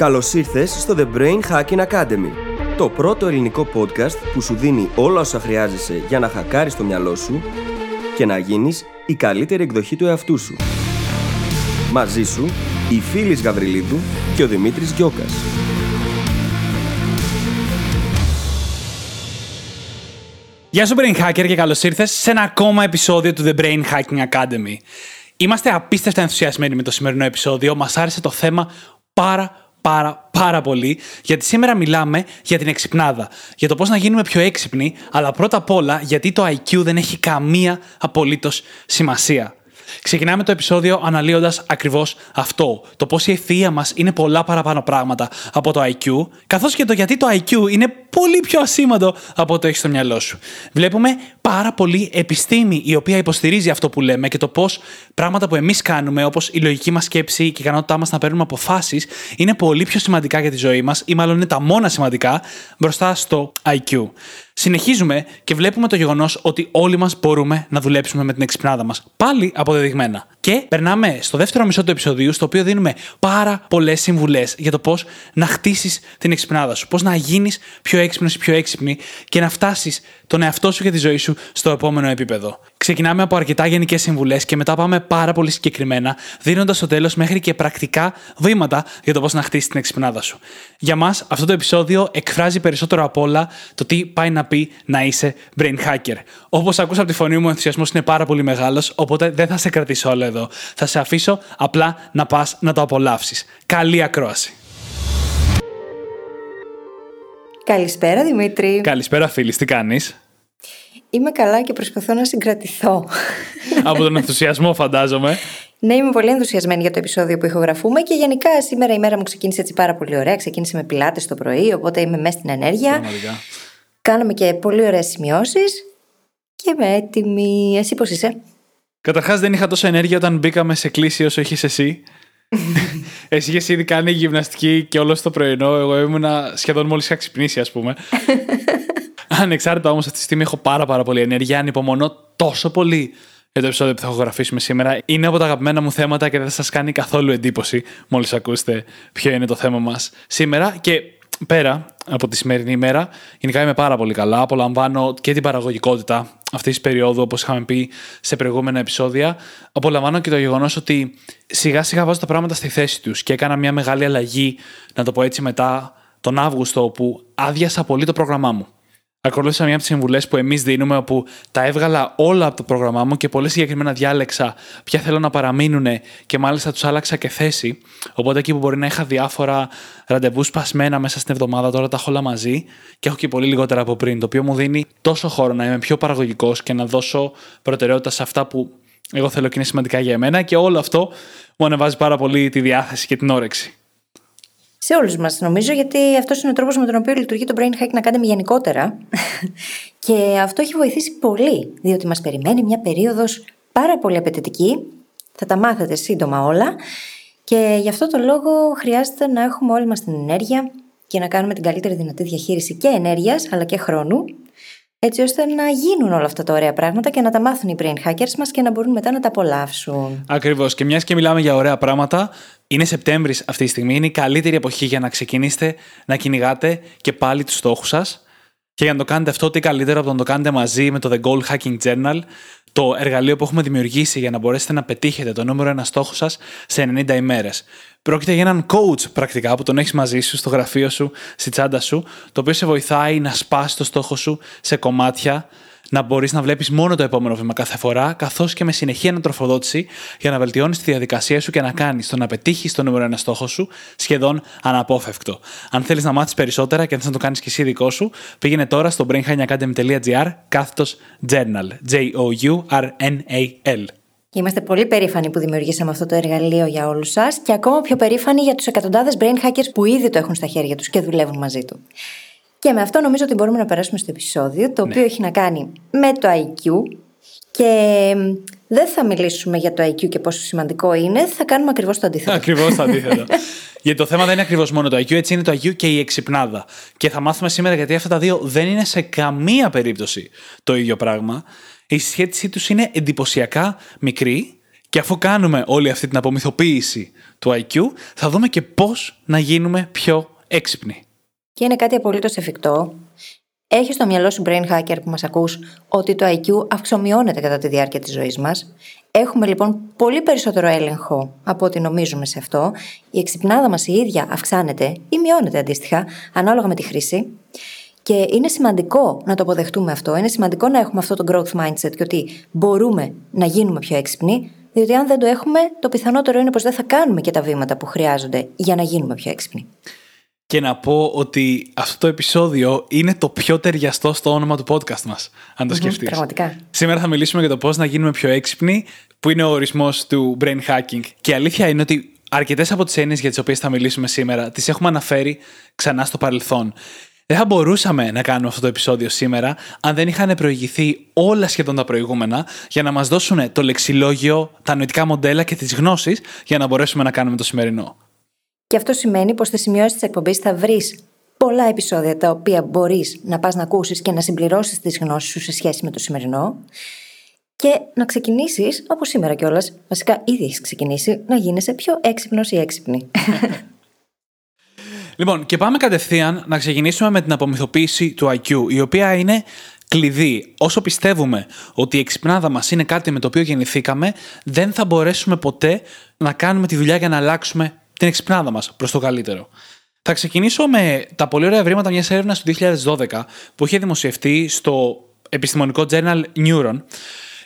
Καλώς ήρθες στο The Brain Hacking Academy, το πρώτο ελληνικό podcast που σου δίνει όλα όσα χρειάζεσαι για να χακάρεις το μυαλό σου και να γίνεις η καλύτερη εκδοχή του εαυτού σου. Μαζί σου, η Φίλης Γαβριλίδου και ο Δημήτρης Γιώκας. Γεια σου Brain Hacker και καλώς ήρθες σε ένα ακόμα επεισόδιο του The Brain Hacking Academy. Είμαστε απίστευτα ενθουσιασμένοι με το σημερινό επεισόδιο. Μας άρεσε το θέμα πάρα πάρα πάρα πολύ γιατί σήμερα μιλάμε για την εξυπνάδα. Για το πώς να γίνουμε πιο έξυπνοι, αλλά πρώτα απ' όλα γιατί το IQ δεν έχει καμία απολύτως σημασία. Ξεκινάμε το επεισόδιο αναλύοντας ακριβώς αυτό. Το πώς η ευθεία μας είναι πολλά παραπάνω πράγματα από το IQ, καθώς και το γιατί το IQ είναι πολύ πιο ασήμαντο από το έχεις στο μυαλό σου. Βλέπουμε πάρα πολύ επιστήμη η οποία υποστηρίζει αυτό που λέμε και το πώς πράγματα που εμείς κάνουμε, όπως η λογική μας σκέψη και η ικανότητά μας να παίρνουμε αποφάσεις, είναι πολύ πιο σημαντικά για τη ζωή μας, ή μάλλον είναι τα μόνα σημαντικά μπροστά στο IQ. Συνεχίζουμε και βλέπουμε το γεγονός ότι όλοι μας μπορούμε να δουλέψουμε με την εξυπνάδα μας. Πάλι αποδεδειγμένα. Και περνάμε στο δεύτερο μισό του επεισοδίου, στο οποίο δίνουμε πάρα πολλές συμβουλές για το πώς να χτίσεις την εξυπνάδα σου. Πώς να γίνεις πιο έξυπνος ή πιο έξυπνη και να φτάσεις τον εαυτό σου και τη ζωή σου στο επόμενο επίπεδο. Ξεκινάμε από αρκετά γενικές συμβουλές και μετά πάμε πάρα πολύ συγκεκριμένα, δίνοντας στο τέλος μέχρι και πρακτικά βήματα για το πώς να χτίσεις την εξυπνάδα σου. Για μας, αυτό το επεισόδιο εκφράζει περισσότερο απ' όλα το τι πάει να πει να είσαι brain hacker. Όπως ακούσα από τη φωνή μου, ο ενθουσιασμός είναι πάρα πολύ μεγάλος, οπότε δεν θα σε κρατήσω όλο εδώ. Θα σε αφήσω απλά να πας να το απολαύσεις. Καλή ακρόαση. Καλησπέρα Δημήτρη. Καλησπέρα φίλης, τι κάνεις; Είμαι καλά και προσπαθώ να συγκρατηθώ. Από τον ενθουσιασμό φαντάζομαι. Ναι, είμαι πολύ ενθουσιασμένη για το επεισόδιο που ηχογραφούμε και γενικά σήμερα η μέρα μου ξεκίνησε έτσι πάρα πολύ ωραία. Ξεκίνησε με πιλάτες το πρωί, οπότε είμαι μέσα στην ενέργεια. Πραγματικά. Κάναμε και πολύ ωραίες σημειώσεις και είμαι έτοιμη. Εσύ πώς είσαι; Καταρχάς δεν είχα τόσο ενέργεια όταν μπήκαμε σε κλίση όσο είχες εσύ. εσύ είχες ήδη κάνει γυμναστική και όλο το πρωινό. Εγώ ήμουνα σχεδόν μόλις είχα ξυπνήσει, ας πούμε. Ανεξάρτητα όμως αυτή τη στιγμή έχω πάρα, πάρα πολύ ενέργεια. Ανυπομονώ τόσο πολύ για το επεισόδιο που θα ηχογραφήσουμε σήμερα. Είναι από τα αγαπημένα μου θέματα και δεν θα σας κάνει καθόλου εντύπωση μόλις ακούσετε ποιο είναι το θέμα μας σήμερα. Και πέρα από τη σημερινή ημέρα, γενικά είμαι πάρα πολύ καλά. Απολαμβάνω και την παραγωγικότητα αυτής της περίοδου, όπως είχαμε πει σε προηγούμενα επεισόδια. Απολαμβάνω και το γεγονός ότι σιγά σιγά βάζω τα πράγματα στη θέση τους και έκανα μια μεγάλη αλλαγή, να το πω έτσι, μετά τον Αύγουστο, όπου άδειασα πολύ το πρόγραμμά μου. Ακολούθησα μια από τις συμβουλές που εμείς δίνουμε, όπου τα έβγαλα όλα από το πρόγραμμά μου και πολύ συγκεκριμένα διάλεξα ποια θέλω να παραμείνουν και μάλιστα τους άλλαξα και θέση. Οπότε εκεί που μπορεί να είχα διάφορα ραντεβού σπασμένα μέσα στην εβδομάδα, τώρα τα έχω όλα μαζί και έχω και πολύ λιγότερα από πριν. Το οποίο μου δίνει τόσο χώρο να είμαι πιο παραγωγικός και να δώσω προτεραιότητα σε αυτά που εγώ θέλω και είναι σημαντικά για εμένα και όλο αυτό μου ανεβάζει πάρα πολύ τη διάθεση και την όρεξη σε όλους μας, νομίζω, γιατί αυτός είναι ο τρόπος με τον οποίο λειτουργεί το Brain Hacking Academy γενικότερα. και αυτό έχει βοηθήσει πολύ, διότι μας περιμένει μια περίοδος πάρα πολύ απαιτητική. Θα τα μάθετε σύντομα όλα. Και γι' αυτό το λόγο χρειάζεται να έχουμε όλοι μας την ενέργεια και να κάνουμε την καλύτερη δυνατή διαχείριση και ενέργειας αλλά και χρόνου έτσι ώστε να γίνουν όλα αυτά τα ωραία πράγματα και να τα μάθουν οι brain hackers μας και να μπορούν μετά να τα απολαύσουν. Ακριβώς. Και μιας και μιλάμε για ωραία πράγματα, είναι Σεπτέμβρης αυτή τη στιγμή. Είναι η καλύτερη εποχή για να ξεκινήσετε να κυνηγάτε και πάλι τους στόχους σας. Και για να το κάνετε αυτό, τι καλύτερο από το να το κάνετε μαζί με το The Goal Hacking Journal, το εργαλείο που έχουμε δημιουργήσει για να μπορέσετε να πετύχετε το νούμερο ένα στόχο σας σε 90 ημέρες. Πρόκειται για έναν coach πρακτικά που τον έχεις μαζί σου στο γραφείο σου, στη τσάντα σου, το οποίο σε βοηθάει να σπάσει το στόχο σου σε κομμάτια, να μπορείς να βλέπεις μόνο το επόμενο βήμα κάθε φορά, καθώς και με συνεχή ανατροφοδότηση για να βελτιώνεις τη διαδικασία σου και να κάνεις το να πετύχεις το νούμερο ένα στόχο σου σχεδόν αναπόφευκτο. Αν θέλεις να μάθεις περισσότερα και αν θες να το κάνεις και εσύ δικό σου, πήγαινε τώρα στο brainhackingacademy.gr κάθετος journal. J-O-U-R-N-A-L. Είμαστε πολύ περήφανοι που δημιουργήσαμε αυτό το εργαλείο για όλους σας και ακόμα πιο περήφανοι για τους εκατοντάδες brain hackers που ήδη το έχουν στα χέρια τους και δουλεύουν μαζί του. Και με αυτό νομίζω ότι μπορούμε να περάσουμε στο επεισόδιο, το ναι. οποίο έχει να κάνει με το IQ. Και δεν θα μιλήσουμε για το IQ και πόσο σημαντικό είναι, θα κάνουμε ακριβώς το αντίθετο. Ακριβώς το αντίθετο. γιατί το θέμα δεν είναι ακριβώς μόνο το IQ, έτσι είναι το IQ και η εξυπνάδα. Και θα μάθουμε σήμερα γιατί αυτά τα δύο δεν είναι σε καμία περίπτωση το ίδιο πράγμα. Η σχέση τους είναι εντυπωσιακά μικρή Και αφού κάνουμε όλη αυτή την απομυθοποίηση του IQ, θα δούμε και πώς να γίνουμε πιο έξυπνοι. Και είναι κάτι απολύτως εφικτό. Έχει στο μυαλό σου, brain hacker που μας ακούς, ότι το IQ αυξομειώνεται κατά τη διάρκεια της ζωής μας. Έχουμε λοιπόν πολύ περισσότερο έλεγχο από ό,τι νομίζουμε σε αυτό. Η εξυπνάδα μας η ίδια αυξάνεται ή μειώνεται αντίστοιχα, ανάλογα με τη χρήση. Και είναι σημαντικό να το αποδεχτούμε αυτό. Είναι σημαντικό να έχουμε αυτό το growth mindset και ότι μπορούμε να γίνουμε πιο έξυπνοι, διότι αν δεν το έχουμε, το πιθανότερο είναι πως δεν θα κάνουμε και τα βήματα που χρειάζονται για να γίνουμε πιο έξυπνοι. Και να πω ότι αυτό το επεισόδιο είναι το πιο ταιριαστό στο όνομα του podcast μας, αν το σκεφτείς. Πραγματικά. Σήμερα θα μιλήσουμε για το πώς να γίνουμε πιο έξυπνοι, που είναι ο ορισμός του brain hacking. Και η αλήθεια είναι ότι αρκετές από τις έννοιες για τις οποίες θα μιλήσουμε σήμερα τις έχουμε αναφέρει ξανά στο παρελθόν. Δεν θα μπορούσαμε να κάνουμε αυτό το επεισόδιο σήμερα αν δεν είχαν προηγηθεί όλα σχεδόν τα προηγούμενα για να μας δώσουν το λεξιλόγιο, τα νοητικά μοντέλα και τις γνώσεις για να μπορέσουμε να κάνουμε το σημερινό. Και αυτό σημαίνει πως στις σημειώσεις της εκπομπής θα βρεις πολλά επεισόδια τα οποία μπορείς να πας να ακούσεις και να συμπληρώσεις τις γνώσεις σου σε σχέση με το σημερινό. Και να ξεκινήσεις, όπως σήμερα κιόλας, βασικά ήδη έχεις ξεκινήσει, να γίνεσαι πιο έξυπνος ή έξυπνη. Λοιπόν, και πάμε κατευθείαν να ξεκινήσουμε με την απομυθοποίηση του IQ, η οποία είναι κλειδί. Όσο πιστεύουμε ότι η εξυπνάδα μας είναι κάτι με το οποίο γεννηθήκαμε, δεν θα μπορέσουμε ποτέ να κάνουμε τη δουλειά για να αλλάξουμε την εξυπνάδα μας προς το καλύτερο. Θα ξεκινήσω με τα πολύ ωραία βρήματα μιας έρευνας του 2012 που είχε δημοσιευτεί στο επιστημονικό journal Neuron,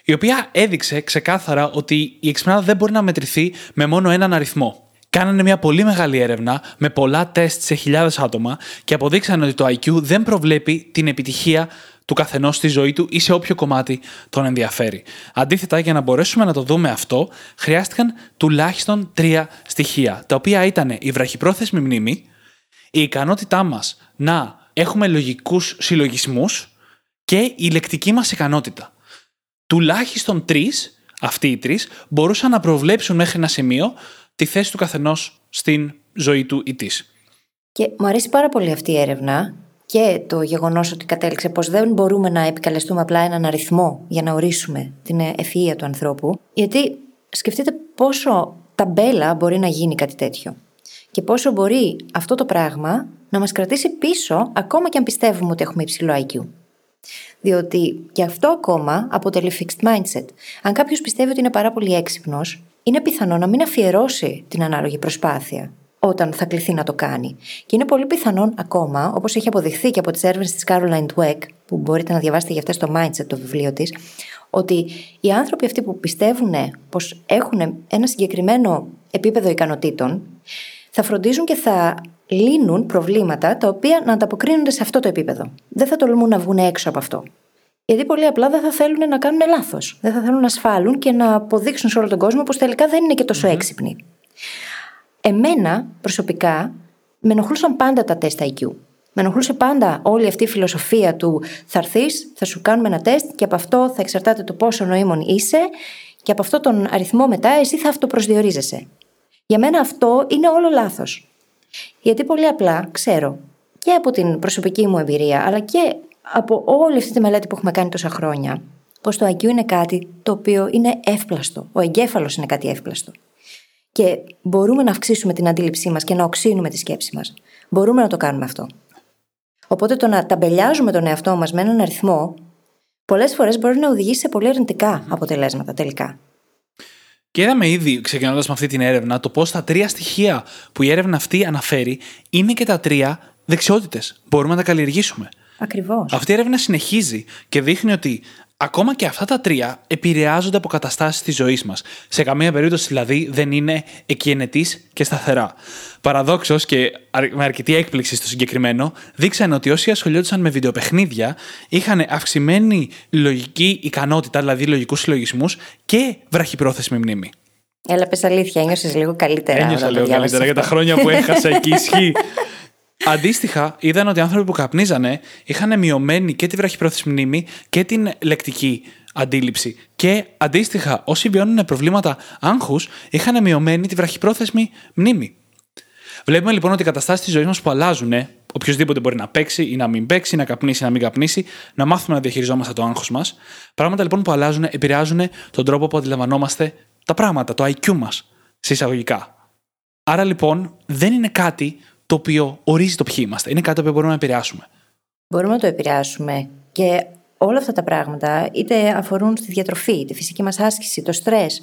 η οποία έδειξε ξεκάθαρα ότι η εξυπνάδα δεν μπορεί να μετρηθεί με μόνο έναν αριθμό. Κάνανε μια πολύ μεγάλη έρευνα με πολλά τεστ σε χιλιάδες άτομα και αποδείξανε ότι το IQ δεν προβλέπει την επιτυχία του καθενός στη ζωή του ή σε όποιο κομμάτι τον ενδιαφέρει. Αντίθετα, για να μπορέσουμε να το δούμε αυτό, χρειάστηκαν τουλάχιστον τρία στοιχεία, τα οποία ήταν η βραχυπρόθεσμη μνήμη, η ικανότητά μας να έχουμε λογικούς συλλογισμούς και η λεκτική μας ικανότητα. Τουλάχιστον τρεις, αυτοί οι τρεις, μπορούσαν να προβλέψουν μέχρι ένα σημείο τη θέση του καθενός στην ζωή του ή της. Και μου αρέσει πάρα πολύ αυτή η έρευνα και το γεγονός ότι κατέληξε πως δεν μπορούμε να επικαλεστούμε απλά έναν αριθμό για να ορίσουμε την ευφυα του ανθρώπου. Γιατί σκεφτείτε πόσο ταμπέλα μπορεί να γίνει κάτι τέτοιο. Και πόσο μπορεί αυτό το πράγμα να μας κρατήσει πίσω, ακόμα και αν πιστεύουμε ότι έχουμε υψηλό IQ. Διότι και αυτό ακόμα αποτελεί fixed mindset. Αν κάποιος πιστεύει ότι είναι πάρα πολύ έξυπνος, είναι πιθανό να μην αφιερώσει την ανάλογη προσπάθεια όταν θα κληθεί να το κάνει. Και είναι πολύ πιθανόν ακόμα, όπως έχει αποδειχθεί και από τις έρευνες της Caroline Dweck, που μπορείτε να διαβάσετε για αυτές το mindset το βιβλίο της, ότι οι άνθρωποι αυτοί που πιστεύουν πως έχουν ένα συγκεκριμένο επίπεδο ικανοτήτων, θα φροντίζουν και θα λύνουν προβλήματα τα οποία να ανταποκρίνονται σε αυτό το επίπεδο. Δεν θα τολμούν να βγουν έξω από αυτό. Γιατί πολύ απλά δεν θα θέλουν να κάνουν λάθος. Δεν θα θέλουν να ασφάλουν και να αποδείξουν σε όλο τον κόσμο πως τελικά δεν είναι και τόσο mm-hmm. έξυπνοι. Εμένα προσωπικά με ενοχλούσαν πάντα τα τεστ IQ. Με ενοχλούσε πάντα όλη αυτή η φιλοσοφία του θα έρθεις, θα σου κάνουμε ένα τεστ και από αυτό θα εξαρτάται το πόσο νοήμων είσαι και από αυτό τον αριθμό μετά εσύ θα αυτοπροσδιορίζεσαι. Για μένα αυτό είναι όλο λάθος. Γιατί πολύ απλά ξέρω και από την προσωπική μου εμπειρία αλλά και από όλη αυτή τη μελέτη που έχουμε κάνει τόσα χρόνια πως το IQ είναι κάτι το οποίο είναι εύπλαστο. Ο εγκέφαλος είναι κάτι εύπλαστο. Και μπορούμε να αυξήσουμε την αντίληψή μας και να οξύνουμε τη σκέψη μας. Μπορούμε να το κάνουμε αυτό. Οπότε το να ταμπελιάζουμε τον εαυτό μας με έναν αριθμό, πολλές φορές μπορεί να οδηγήσει σε πολύ αρνητικά αποτελέσματα τελικά. Και είδαμε ήδη, ξεκινώντας με αυτή την έρευνα, το πώς τα τρία στοιχεία που η έρευνα αυτή αναφέρει είναι και τα τρία δεξιότητες. Μπορούμε να τα καλλιεργήσουμε. Ακριβώς. Αυτή η έρευνα συνεχίζει και δείχνει ότι ακόμα και αυτά τα τρία επηρεάζονται από καταστάσεις της ζωής μας. Σε καμία περίπτωση δηλαδή δεν είναι εκκαινετή και σταθερά. Παραδόξως και με αρκετή έκπληξη στο συγκεκριμένο, δείξανε ότι όσοι ασχολιόντουσαν με βιντεοπαιχνίδια είχαν αυξημένη λογική ικανότητα, δηλαδή λογικούς συλλογισμούς και βραχυπρόθεσμη μνήμη. Έλα, πες αλήθεια, ένιωσες λίγο καλύτερα. Ένιωσα λίγο καλύτερα για τα χρόνια που έχασα εκεί. Ισχύει. Αντίστοιχα, είδαν ότι οι άνθρωποι που καπνίζανε είχαν μειωμένη και τη βραχυπρόθεσμη μνήμη και την λεκτική αντίληψη. Και αντίστοιχα, όσοι βιώνουν προβλήματα άγχους, είχαν μειωμένη τη βραχυπρόθεσμη μνήμη. Βλέπουμε λοιπόν ότι οι καταστάσεις της ζωής μας που αλλάζουν, οποιοδήποτε μπορεί να παίξει ή να μην παίξει, να καπνίσει ή να μην καπνίσει, να μάθουμε να διαχειριζόμαστε το άγχος μας. Πράγματα λοιπόν που αλλάζουν επηρεάζουν τον τρόπο που αντιλαμβανόμαστε τα πράγματα, το IQ μας, συσσαγωγικά. Άρα λοιπόν δεν είναι κάτι το οποίο ορίζει το ποιοι είμαστε. Είναι κάτι το οποίο μπορούμε να επηρεάσουμε. Μπορούμε να το επηρεάσουμε και όλα αυτά τα πράγματα είτε αφορούν στη διατροφή, τη φυσική μας άσκηση, το στρες,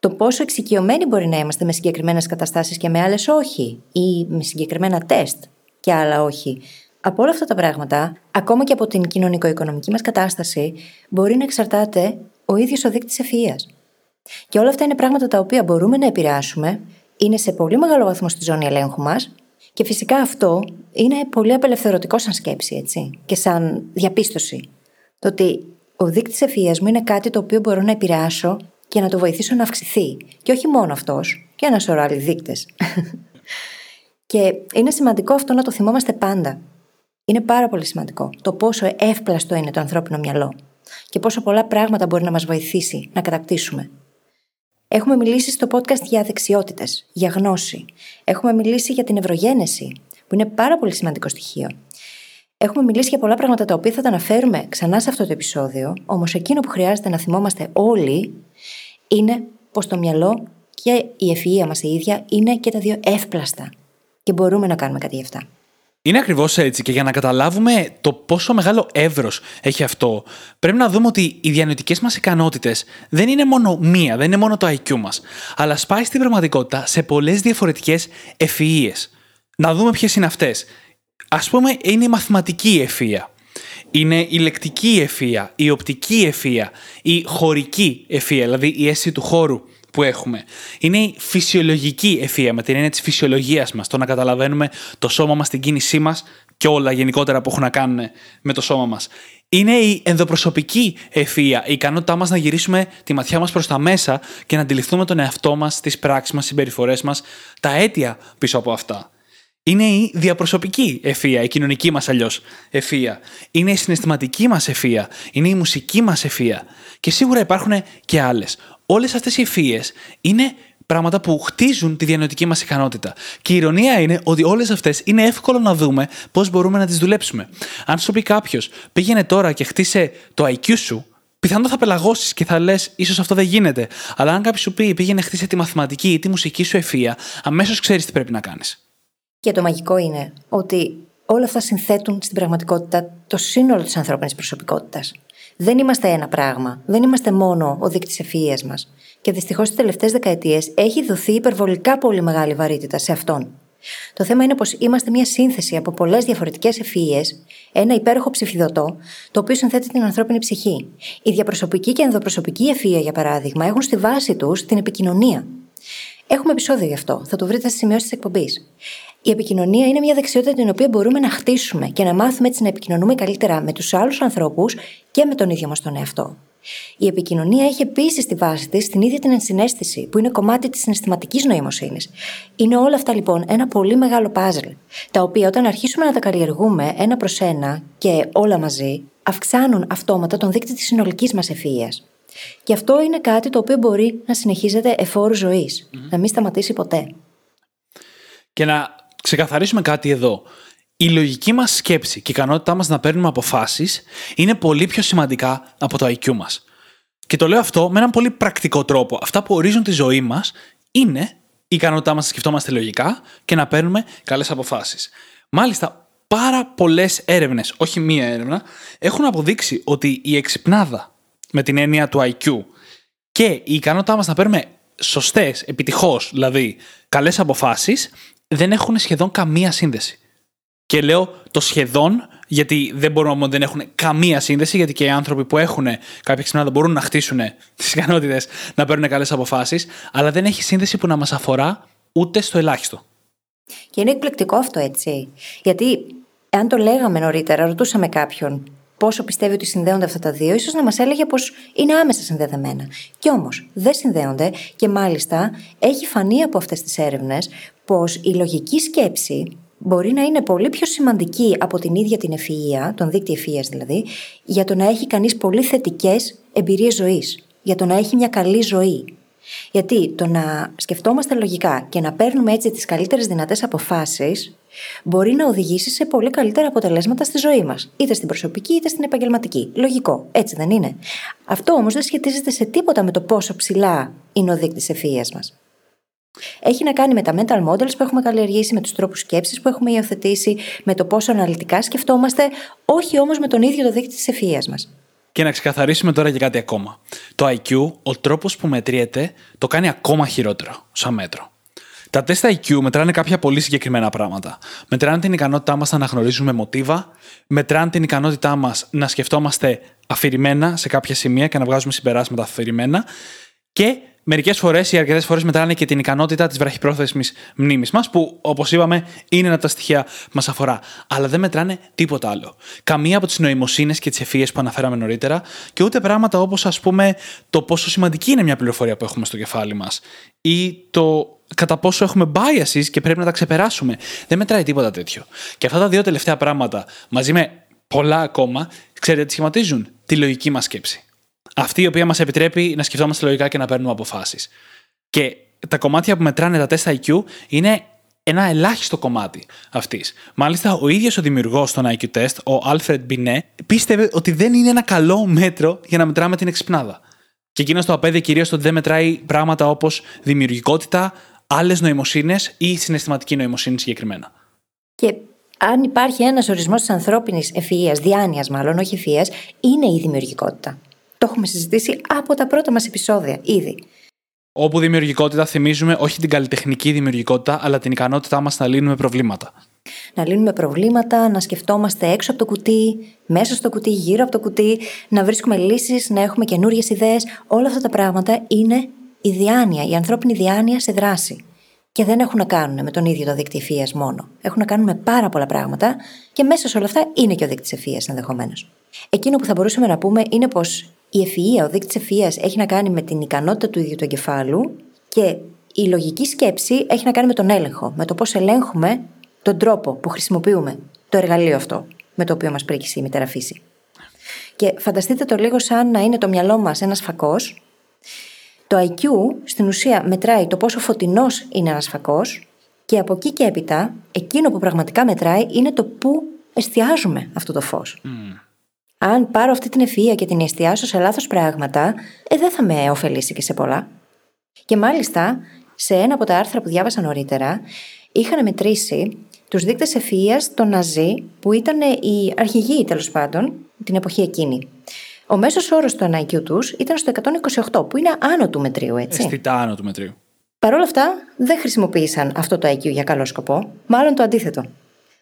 το πόσο εξοικειωμένοι μπορεί να είμαστε με συγκεκριμένες καταστάσεις και με άλλες όχι, ή με συγκεκριμένα τεστ και άλλα όχι. Από όλα αυτά τα πράγματα, ακόμα και από την κοινωνικο-οικονομική μας κατάσταση, μπορεί να εξαρτάται ο ίδιος ο δείκτης ευφυα. Και όλα αυτά είναι πράγματα τα οποία μπορούμε να επηρεάσουμε, είναι σε πολύ μεγάλο βαθμό στη ζώνη ελέγχου μας και φυσικά αυτό είναι πολύ απελευθερωτικό σαν σκέψη, έτσι, και σαν διαπίστωση. Το ότι ο δείκτης ευφυα μου είναι κάτι το οποίο μπορώ να επηρεάσω και να το βοηθήσω να αυξηθεί. Και όχι μόνο αυτός, και ένα σωρό άλλοι δείκτες. και είναι σημαντικό αυτό να το θυμόμαστε πάντα. Είναι πάρα πολύ σημαντικό το πόσο εύπλαστο είναι το ανθρώπινο μυαλό και πόσο πολλά πράγματα μπορεί να μας βοηθήσει να κατακτήσουμε. Έχουμε μιλήσει στο podcast για δεξιότητες, για γνώση. Έχουμε μιλήσει για την ευρωγένεση, που είναι πάρα πολύ σημαντικό στοιχείο. Έχουμε μιλήσει για πολλά πράγματα τα οποία θα τα αναφέρουμε ξανά σε αυτό το επεισόδιο, όμως εκείνο που χρειάζεται να θυμόμαστε όλοι είναι πως το μυαλό και η ευφυα μας η ίδια είναι και τα δύο εύπλαστα. Και μπορούμε να κάνουμε κάτι γι' αυτά. Είναι ακριβώς έτσι και για να καταλάβουμε το πόσο μεγάλο εύρος έχει αυτό, πρέπει να δούμε ότι οι διανοητικές μας ικανότητες δεν είναι μόνο μία, δεν είναι μόνο το IQ μας, αλλά σπάει στην πραγματικότητα σε πολλές διαφορετικές ευφυίε. Να δούμε ποιες είναι αυτές. Α πούμε, είναι η μαθηματική ευφυα. Είναι η λεκτική ευφυα, η οπτική ευφυα, η χωρική ευφυα, δηλαδή η αίσθηση του χώρου που έχουμε. Είναι η φυσιολογική ευφυα με την έννοια της φυσιολογίας μας. Το να καταλαβαίνουμε το σώμα μας, την κίνησή μας και όλα γενικότερα που έχουν να κάνουν με το σώμα μας. Είναι η ενδοπροσωπική ευφυα, η ικανότητά μας να γυρίσουμε τη ματιά μας προς τα μέσα και να αντιληφθούμε τον εαυτό μας, τις πράξεις μας, τι συμπεριφορές μας, τα αίτια πίσω από αυτά. Είναι η διαπροσωπική ευφυα, η κοινωνική μας αλλιώς ευφυα. Είναι η συναισθηματική μας ευφυα. Είναι η μουσική μας ευφυα. Και σίγουρα υπάρχουν και άλλες όλες αυτές οι ευφυίε είναι πράγματα που χτίζουν τη διανοητική μας ικανότητα. Και η ηρωνία είναι ότι όλες αυτές είναι εύκολο να δούμε πώς μπορούμε να τις δουλέψουμε. Αν σου πει κάποιος, πήγαινε τώρα και χτίσε το IQ σου, πιθανότατα θα πελαγώσεις και θα λες, ίσως αυτό δεν γίνεται. Αλλά αν κάποιος σου πει, πήγαινε χτίσε τη μαθηματική ή τη μουσική σου ευφυα, αμέσως ξέρεις τι πρέπει να κάνεις. Και το μαγικό είναι ότι όλα αυτά συνθέτουν στην πραγματικότητα το σύνολο της ανθρώπινης προσωπικότητας. Δεν είμαστε ένα πράγμα. Δεν είμαστε μόνο ο δείκτης ευφυία μας. Και δυστυχώς τις τελευταίες δεκαετίες έχει δοθεί υπερβολικά πολύ μεγάλη βαρύτητα σε αυτόν. Το θέμα είναι πως είμαστε μια σύνθεση από πολλές διαφορετικές ευφυίε, ένα υπέροχο ψηφιδωτό, το οποίο συνθέτει την ανθρώπινη ψυχή. Η διαπροσωπική και ενδοπροσωπική ευφυία, για παράδειγμα, έχουν στη βάση τους την επικοινωνία. Έχουμε επεισόδιο γι' αυτό. Θα το βρείτε στι σημειώσει της εκπομπής. Η επικοινωνία είναι μια δεξιότητα την οποία μπορούμε να χτίσουμε και να μάθουμε έτσι να επικοινωνούμε καλύτερα με τους άλλους ανθρώπους και με τον ίδιο μας τον εαυτό. Η επικοινωνία έχει επίσης στη βάση της την ίδια την ενσυναίσθηση, που είναι κομμάτι της συναισθηματικής νοημοσύνης. Είναι όλα αυτά λοιπόν ένα πολύ μεγάλο πάζλ, τα οποία όταν αρχίσουμε να τα καλλιεργούμε ένα προς ένα και όλα μαζί, αυξάνουν αυτόματα τον δείκτη της συνολικής μας ευφυα. Και αυτό είναι κάτι το οποίο μπορεί να συνεχίζεται εφόρου ζωής, να μην σταματήσει ποτέ. Και να ξεκαθαρίσουμε κάτι εδώ. Η λογική μας σκέψη και η ικανότητά μας να παίρνουμε αποφάσεις είναι πολύ πιο σημαντικά από το IQ μας. Και το λέω αυτό με έναν πολύ πρακτικό τρόπο. Αυτά που ορίζουν τη ζωή μας είναι η ικανότητά μας να σκεφτόμαστε λογικά και να παίρνουμε καλές αποφάσεις. Μάλιστα, πάρα πολλές έρευνες, όχι μία έρευνα, έχουν αποδείξει ότι η εξυπνάδα με την έννοια του IQ και η ικανότητά μας να παίρνουμε σωστές, επιτυχώς δηλαδή, καλές αποφάσεις δεν έχουν σχεδόν καμία σύνδεση. Και λέω το σχεδόν, γιατί δεν μπορούμε να δεν έχουν καμία σύνδεση, γιατί και οι άνθρωποι που έχουν κάποια ξυπνάδα μπορούν να χτίσουν τις ικανότητες να παίρνουν καλές αποφάσεις, αλλά δεν έχει σύνδεση που να μας αφορά ούτε στο ελάχιστο. Και είναι εκπληκτικό αυτό, έτσι. Γιατί, αν το λέγαμε νωρίτερα, ρωτούσαμε κάποιον πόσο πιστεύει ότι συνδέονται αυτά τα δύο, ίσως να μας έλεγε πως είναι άμεσα συνδεδεμένα. Κι όμως δεν συνδέονται και μάλιστα έχει φανεί από αυτές τις έρευνες πως η λογική σκέψη μπορεί να είναι πολύ πιο σημαντική από την ίδια την ευφυΐα, τον δίκτυο ευφυΐας δηλαδή, για το να έχει κανείς πολύ θετικές εμπειρίες ζωής, για το να έχει μια καλή ζωή. Γιατί το να σκεφτόμαστε λογικά και να παίρνουμε έτσι τις καλύτερες δυνατές αποφάσεις μπορεί να οδηγήσει σε πολύ καλύτερα αποτελέσματα στη ζωή μας, είτε στην προσωπική είτε στην επαγγελματική. Λογικό, έτσι δεν είναι; Αυτό όμως δεν σχετίζεται σε τίποτα με το πόσο ψηλά είναι ο δείκτης ευφυία μας. Έχει να κάνει με τα mental models που έχουμε καλλιεργήσει, με τους τρόπους σκέψης που έχουμε υιοθετήσει, με το πόσο αναλυτικά σκεφτόμαστε, όχι όμως με τον ίδιο το δείκτη της ευφυία μας. Και να ξεκαθαρίσουμε τώρα και κάτι ακόμα. Το IQ, ο τρόπος που μετριέται, το κάνει ακόμα χειρότερο σαν μέτρο. Τα τεστ IQ μετράνε κάποια πολύ συγκεκριμένα πράγματα. Μετράνε την ικανότητά μας να αναγνωρίζουμε μοτίβα, μετράνε την ικανότητά μας να σκεφτόμαστε αφηρημένα σε κάποια σημεία και να βγάζουμε συμπεράσματα αφηρημένα και μερικές φορές ή αρκετές φορές μετράνε και την ικανότητα της βραχυπρόθεσμης μνήμης μας, που όπως είπαμε είναι ένα από τα στοιχεία που μας αφορά. Αλλά δεν μετράνε τίποτα άλλο. Καμία από τις νοημοσύνες και τις ευφυίε που αναφέραμε νωρίτερα, και ούτε πράγματα όπως ας πούμε το πόσο σημαντική είναι μια πληροφορία που έχουμε στο κεφάλι μας, ή το κατά πόσο έχουμε biases και πρέπει να τα ξεπεράσουμε. Δεν μετράει τίποτα τέτοιο. Και αυτά τα δύο τελευταία πράγματα, μαζί με πολλά ακόμα, ξέρετε τι σχηματίζουν; Τη λογική μας σκέψη αυτή η οποία μας επιτρέπει να σκεφτόμαστε λογικά και να παίρνουμε αποφάσεις. Και τα κομμάτια που μετράνε τα τεστ IQ είναι ένα ελάχιστο κομμάτι αυτής. Μάλιστα, ο ίδιος ο δημιουργός των IQ test, ο Alfred Binet, πίστευε ότι δεν είναι ένα καλό μέτρο για να μετράμε την εξυπνάδα. Και εκείνος το απέδει κυρίως ότι δεν μετράει πράγματα όπως δημιουργικότητα, άλλες νοημοσύνες ή συναισθηματική νοημοσύνη συγκεκριμένα. Και αν υπάρχει ένας ορισμός της ανθρώπινης ευφυα, διάνοιας μάλλον, όχι ευφυα, είναι η δημιουργικότητα. Το έχουμε συζητήσει από τα πρώτα μας επεισόδια ήδη. Όπου δημιουργικότητα θυμίζουμε όχι την καλλιτεχνική δημιουργικότητα, αλλά την ικανότητά μας να λύνουμε προβλήματα. Να λύνουμε προβλήματα, να σκεφτόμαστε έξω από το κουτί, μέσα στο κουτί, γύρω από το κουτί, να βρίσκουμε λύσεις, να έχουμε καινούριες ιδέες. Όλα αυτά τα πράγματα είναι η διάνοια, η ανθρώπινη διάνοια σε δράση. Και δεν έχουν να κάνουν με τον ίδιο το δείκτη ευφυία μόνο. Έχουν να κάνουν με πάρα πολλά πράγματα και μέσα σε όλα αυτά είναι και ο δείκτη ευφυία ενδεχομένως. Εκείνο που θα μπορούσαμε να πούμε είναι πως η ευφυΐα, ο δείκτης ευφυΐας έχει να κάνει με την ικανότητα του ίδιου του εγκεφάλου και η λογική σκέψη έχει να κάνει με τον έλεγχο, με το πώς ελέγχουμε τον τρόπο που χρησιμοποιούμε το εργαλείο αυτό με το οποίο μας πρίκησε η μητέρα φύση. Και φανταστείτε το λίγο σαν να είναι το μυαλό μας ένας φακός. Το IQ στην ουσία μετράει το πόσο φωτεινός είναι ένας φακός και από εκεί και έπειτα εκείνο που πραγματικά μετράει είναι το πού εστιάζουμε αυτό το φως. Mm αν πάρω αυτή την ευφυα και την εστιάσω σε λάθος πράγματα, ε, δεν θα με ωφελήσει και σε πολλά. Και μάλιστα, σε ένα από τα άρθρα που διάβασα νωρίτερα, είχαν μετρήσει τους δείκτες ευφυα των Ναζί, που ήταν οι αρχηγοί τέλος πάντων την εποχή εκείνη. Ο μέσος όρος του IQ τους ήταν στο 128, που είναι άνω του μετρίου, έτσι. Αισθητά άνω του μετρίου. Παρ' όλα αυτά, δεν χρησιμοποίησαν αυτό το IQ για καλό σκοπό, μάλλον το αντίθετο.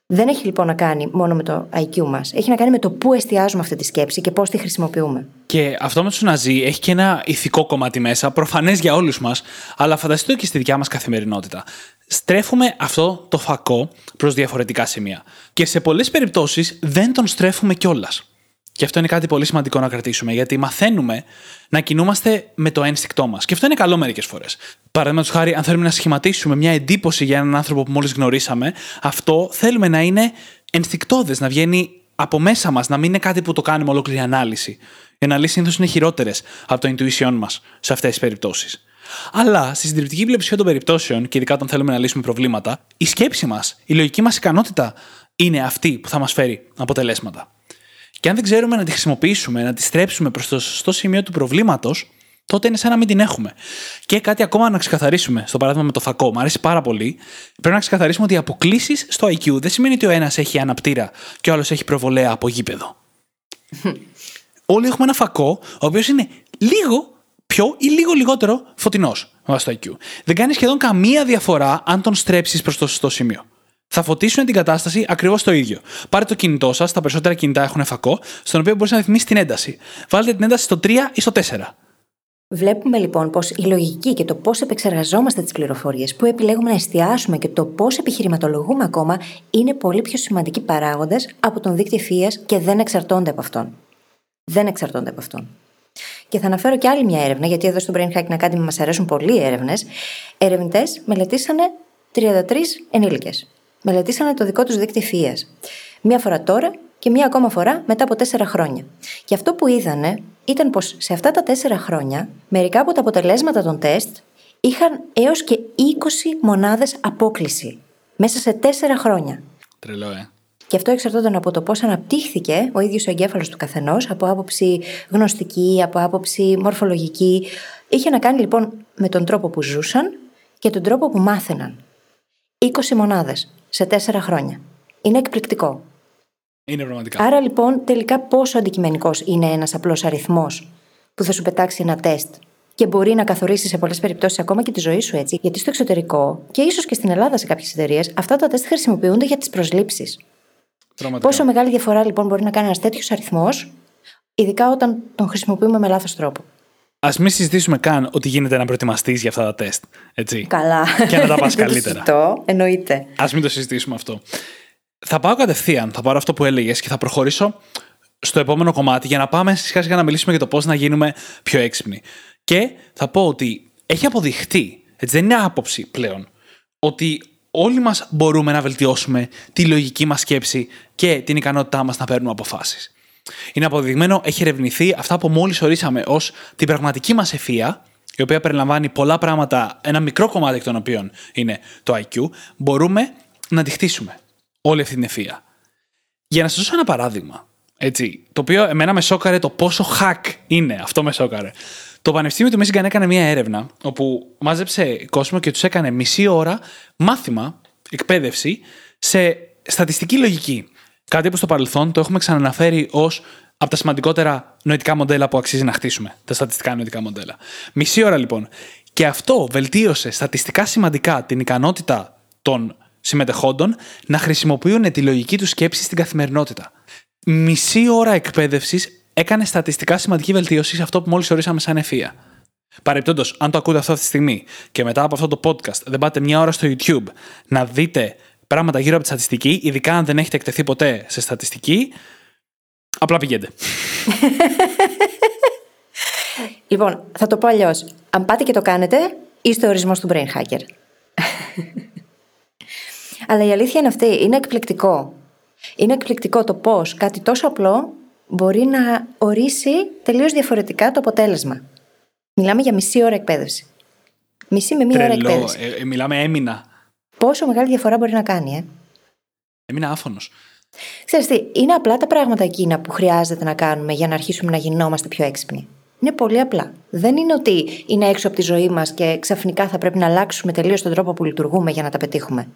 Δεν έχει λοιπόν να κάνει μόνο με το IQ μας. Έχει να κάνει με το πού εστιάζουμε αυτή τη σκέψη και πώς τη χρησιμοποιούμε. Και αυτό με τους Ναζί έχει και ένα ηθικό κομμάτι μέσα, προφανές για όλους μας, αλλά φανταστείτε το και στη δικιά μας καθημερινότητα. Στρέφουμε αυτό το φακό προς διαφορετικά σημεία. Και σε πολλές περιπτώσεις δεν τον στρέφουμε κιόλας. Και αυτό είναι κάτι πολύ σημαντικό να κρατήσουμε, γιατί μαθαίνουμε να κινούμαστε με το ένστικτό μας. Και αυτό είναι καλό μερικές φορές. Παραδείγματος χάρη, αν θέλουμε να σχηματίσουμε μια εντύπωση για έναν άνθρωπο που μόλις γνωρίσαμε, αυτό θέλουμε να είναι ενστικτόδες, να βγαίνει από μέσα μας, να μην είναι κάτι που το κάνουμε ολόκληρη ανάλυση. Οι αναλύσεις συνήθως είναι χειρότερες από το intuition μας σε αυτές τις περιπτώσεις. Αλλά στη συντριπτική πλειοψηφία των περιπτώσεων, και ειδικά όταν θέλουμε να λύσουμε προβλήματα, η σκέψη μας, η λογική μας ικανότητα είναι αυτή που θα μας φέρει αποτελέσματα. Και αν δεν ξέρουμε να τη χρησιμοποιήσουμε, να τη στρέψουμε προς το σωστό σημείο του προβλήματος, τότε είναι σαν να μην την έχουμε. Και κάτι ακόμα να ξεκαθαρίσουμε, στο παράδειγμα με το φακό, μου αρέσει πάρα πολύ. Πρέπει να ξεκαθαρίσουμε ότι οι αποκλήσεις στο IQ δεν σημαίνει ότι ο ένας έχει αναπτήρα και ο άλλος έχει προβολέα από γήπεδο. Όλοι έχουμε ένα φακό, ο οποίος είναι λίγο πιο ή λίγο λιγότερο φωτεινός βάσει το IQ. Δεν κάνει σχεδόν καμία διαφορά αν τον στρέψεις προς το σωστό σημείο θα φωτίσουν την κατάσταση ακριβώς το ίδιο. Πάρε το κινητό σας, τα περισσότερα κινητά έχουν φακό, στον οποίο μπορείς να ρυθμίσεις την ένταση. Βάλτε την ένταση στο 3 ή στο 4. Βλέπουμε λοιπόν πως η λογική και το πώς επεξεργαζόμαστε τις πληροφορίες, που επιλέγουμε να εστιάσουμε και το πώς επιχειρηματολογούμε ακόμα είναι πολύ πιο σημαντικοί παράγοντες από τον δίκτυο ευφυα και δεν εξαρτώνται από αυτόν. Δεν εξαρτώνται από αυτόν. Και θα αναφέρω και άλλη μια έρευνα, γιατί εδώ στο Brain Hacking Academy μας αρέσουν πολλοί έρευνες. Ερευνητές μελετήσανε 33 ενήλικες μελετήσανε το δικό τους δίκτυο ευφυία. Μία φορά τώρα και μία ακόμα φορά μετά από τέσσερα χρόνια. Και αυτό που είδανε ήταν πως σε αυτά τα τέσσερα χρόνια, μερικά από τα αποτελέσματα των τεστ είχαν έως και 20 μονάδες απόκληση. Μέσα σε τέσσερα χρόνια. Τρελό, ε. Και αυτό εξαρτώταν από το πώς αναπτύχθηκε ο ίδιος ο εγκέφαλος του καθενός, από άποψη γνωστική, από άποψη μορφολογική. Είχε να κάνει λοιπόν με τον τρόπο που ζούσαν και τον τρόπο που μάθαιναν. 20 μονάδες σε 4 χρόνια. Είναι εκπληκτικό. Είναι πραγματικά. Άρα λοιπόν, τελικά πόσο αντικειμενικός είναι ένας απλός αριθμός που θα σου πετάξει ένα τεστ και μπορεί να καθορίσεις σε πολλές περιπτώσεις ακόμα και τη ζωή σου έτσι; Γιατί στο εξωτερικό και ίσως και στην Ελλάδα σε κάποιες εταιρείες αυτά τα τεστ χρησιμοποιούνται για τις προσλήψεις. Πραγματικά. Πόσο μεγάλη διαφορά λοιπόν μπορεί να κάνει ένας τέτοιος αριθμός, ειδικά όταν τον χρησιμοποιούμε με λάθος τρόπο; Α μην συζητήσουμε καν ότι γίνεται να προετοιμαστείς για αυτά τα τεστ. Έτσι. Καλά. Και να τα πας Δεν το καλύτερα. συζητώ, εννοείται. Α μην το συζητήσουμε αυτό. Θα πάω κατευθείαν, θα πάρω αυτό που έλεγες και θα προχωρήσω στο επόμενο κομμάτι για να πάμε σιγά σιγά να μιλήσουμε για το πώς να γίνουμε πιο έξυπνοι. Και θα πω ότι έχει αποδειχτεί, έτσι δεν είναι άποψη πλέον, ότι όλοι μας μπορούμε να βελτιώσουμε τη λογική μας σκέψη και την ικανότητά μας να παίρνουμε αποφάσεις. Είναι αποδεδειγμένο, έχει ερευνηθεί αυτά που μόλις ορίσαμε ως την πραγματική μας ευφία, η οποία περιλαμβάνει πολλά πράγματα, ένα μικρό κομμάτι εκ των οποίων είναι το IQ, μπορούμε να τη χτίσουμε όλη αυτή την ευφία. Για να σας δώσω ένα παράδειγμα, έτσι, το οποίο εμένα με σόκαρε το πόσο hack είναι, αυτό με σόκαρε. Το Πανεπιστήμιο του Michigan έκανε μια έρευνα όπου μάζεψε κόσμο και τους έκανε μισή ώρα μάθημα, εκπαίδευση σε στατιστική λογική. Κάτι που στο παρελθόν το έχουμε ξαναναφέρει ως από τα σημαντικότερα νοητικά μοντέλα που αξίζει να χτίσουμε. Τα στατιστικά νοητικά μοντέλα. Μισή ώρα λοιπόν. Και αυτό βελτίωσε στατιστικά σημαντικά την ικανότητα των συμμετεχόντων να χρησιμοποιούν τη λογική τους σκέψη στην καθημερινότητα. Μισή ώρα εκπαίδευσης έκανε στατιστικά σημαντική βελτίωση σε αυτό που μόλις ορίσαμε σαν ευφία. Παρεπτόντω, αν το ακούτε αυτό αυτή τη στιγμή και μετά από αυτό το podcast δεν πάτε μια ώρα στο YouTube να δείτε πράγματα γύρω από τη στατιστική, ειδικά αν δεν έχετε εκτεθεί ποτέ σε στατιστική, απλά πηγαίνετε. Λοιπόν, θα το πω αλλιώς. Αν πάτε και το κάνετε, είστε ο ορισμός του brain hacker. Αλλά η αλήθεια είναι αυτή. Είναι εκπληκτικό. Είναι εκπληκτικό το πώς κάτι τόσο απλό μπορεί να ορίσει τελείως διαφορετικά το αποτέλεσμα. Μιλάμε για μισή ώρα εκπαίδευση. Μισή με μία ώρα Τρελό. εκπαίδευση. Ε, ε, μιλάμε έμεινα. Πόσο μεγάλη διαφορά μπορεί να κάνει, ε. Έμεινα άφωνος. Ξέρεις τι, είναι απλά τα πράγματα εκείνα που χρειάζεται να κάνουμε για να αρχίσουμε να γινόμαστε πιο έξυπνοι. Είναι πολύ απλά. Δεν είναι ότι είναι έξω από τη ζωή μας και ξαφνικά θα πρέπει να αλλάξουμε τελείως τον τρόπο που λειτουργούμε για να τα πετύχουμε.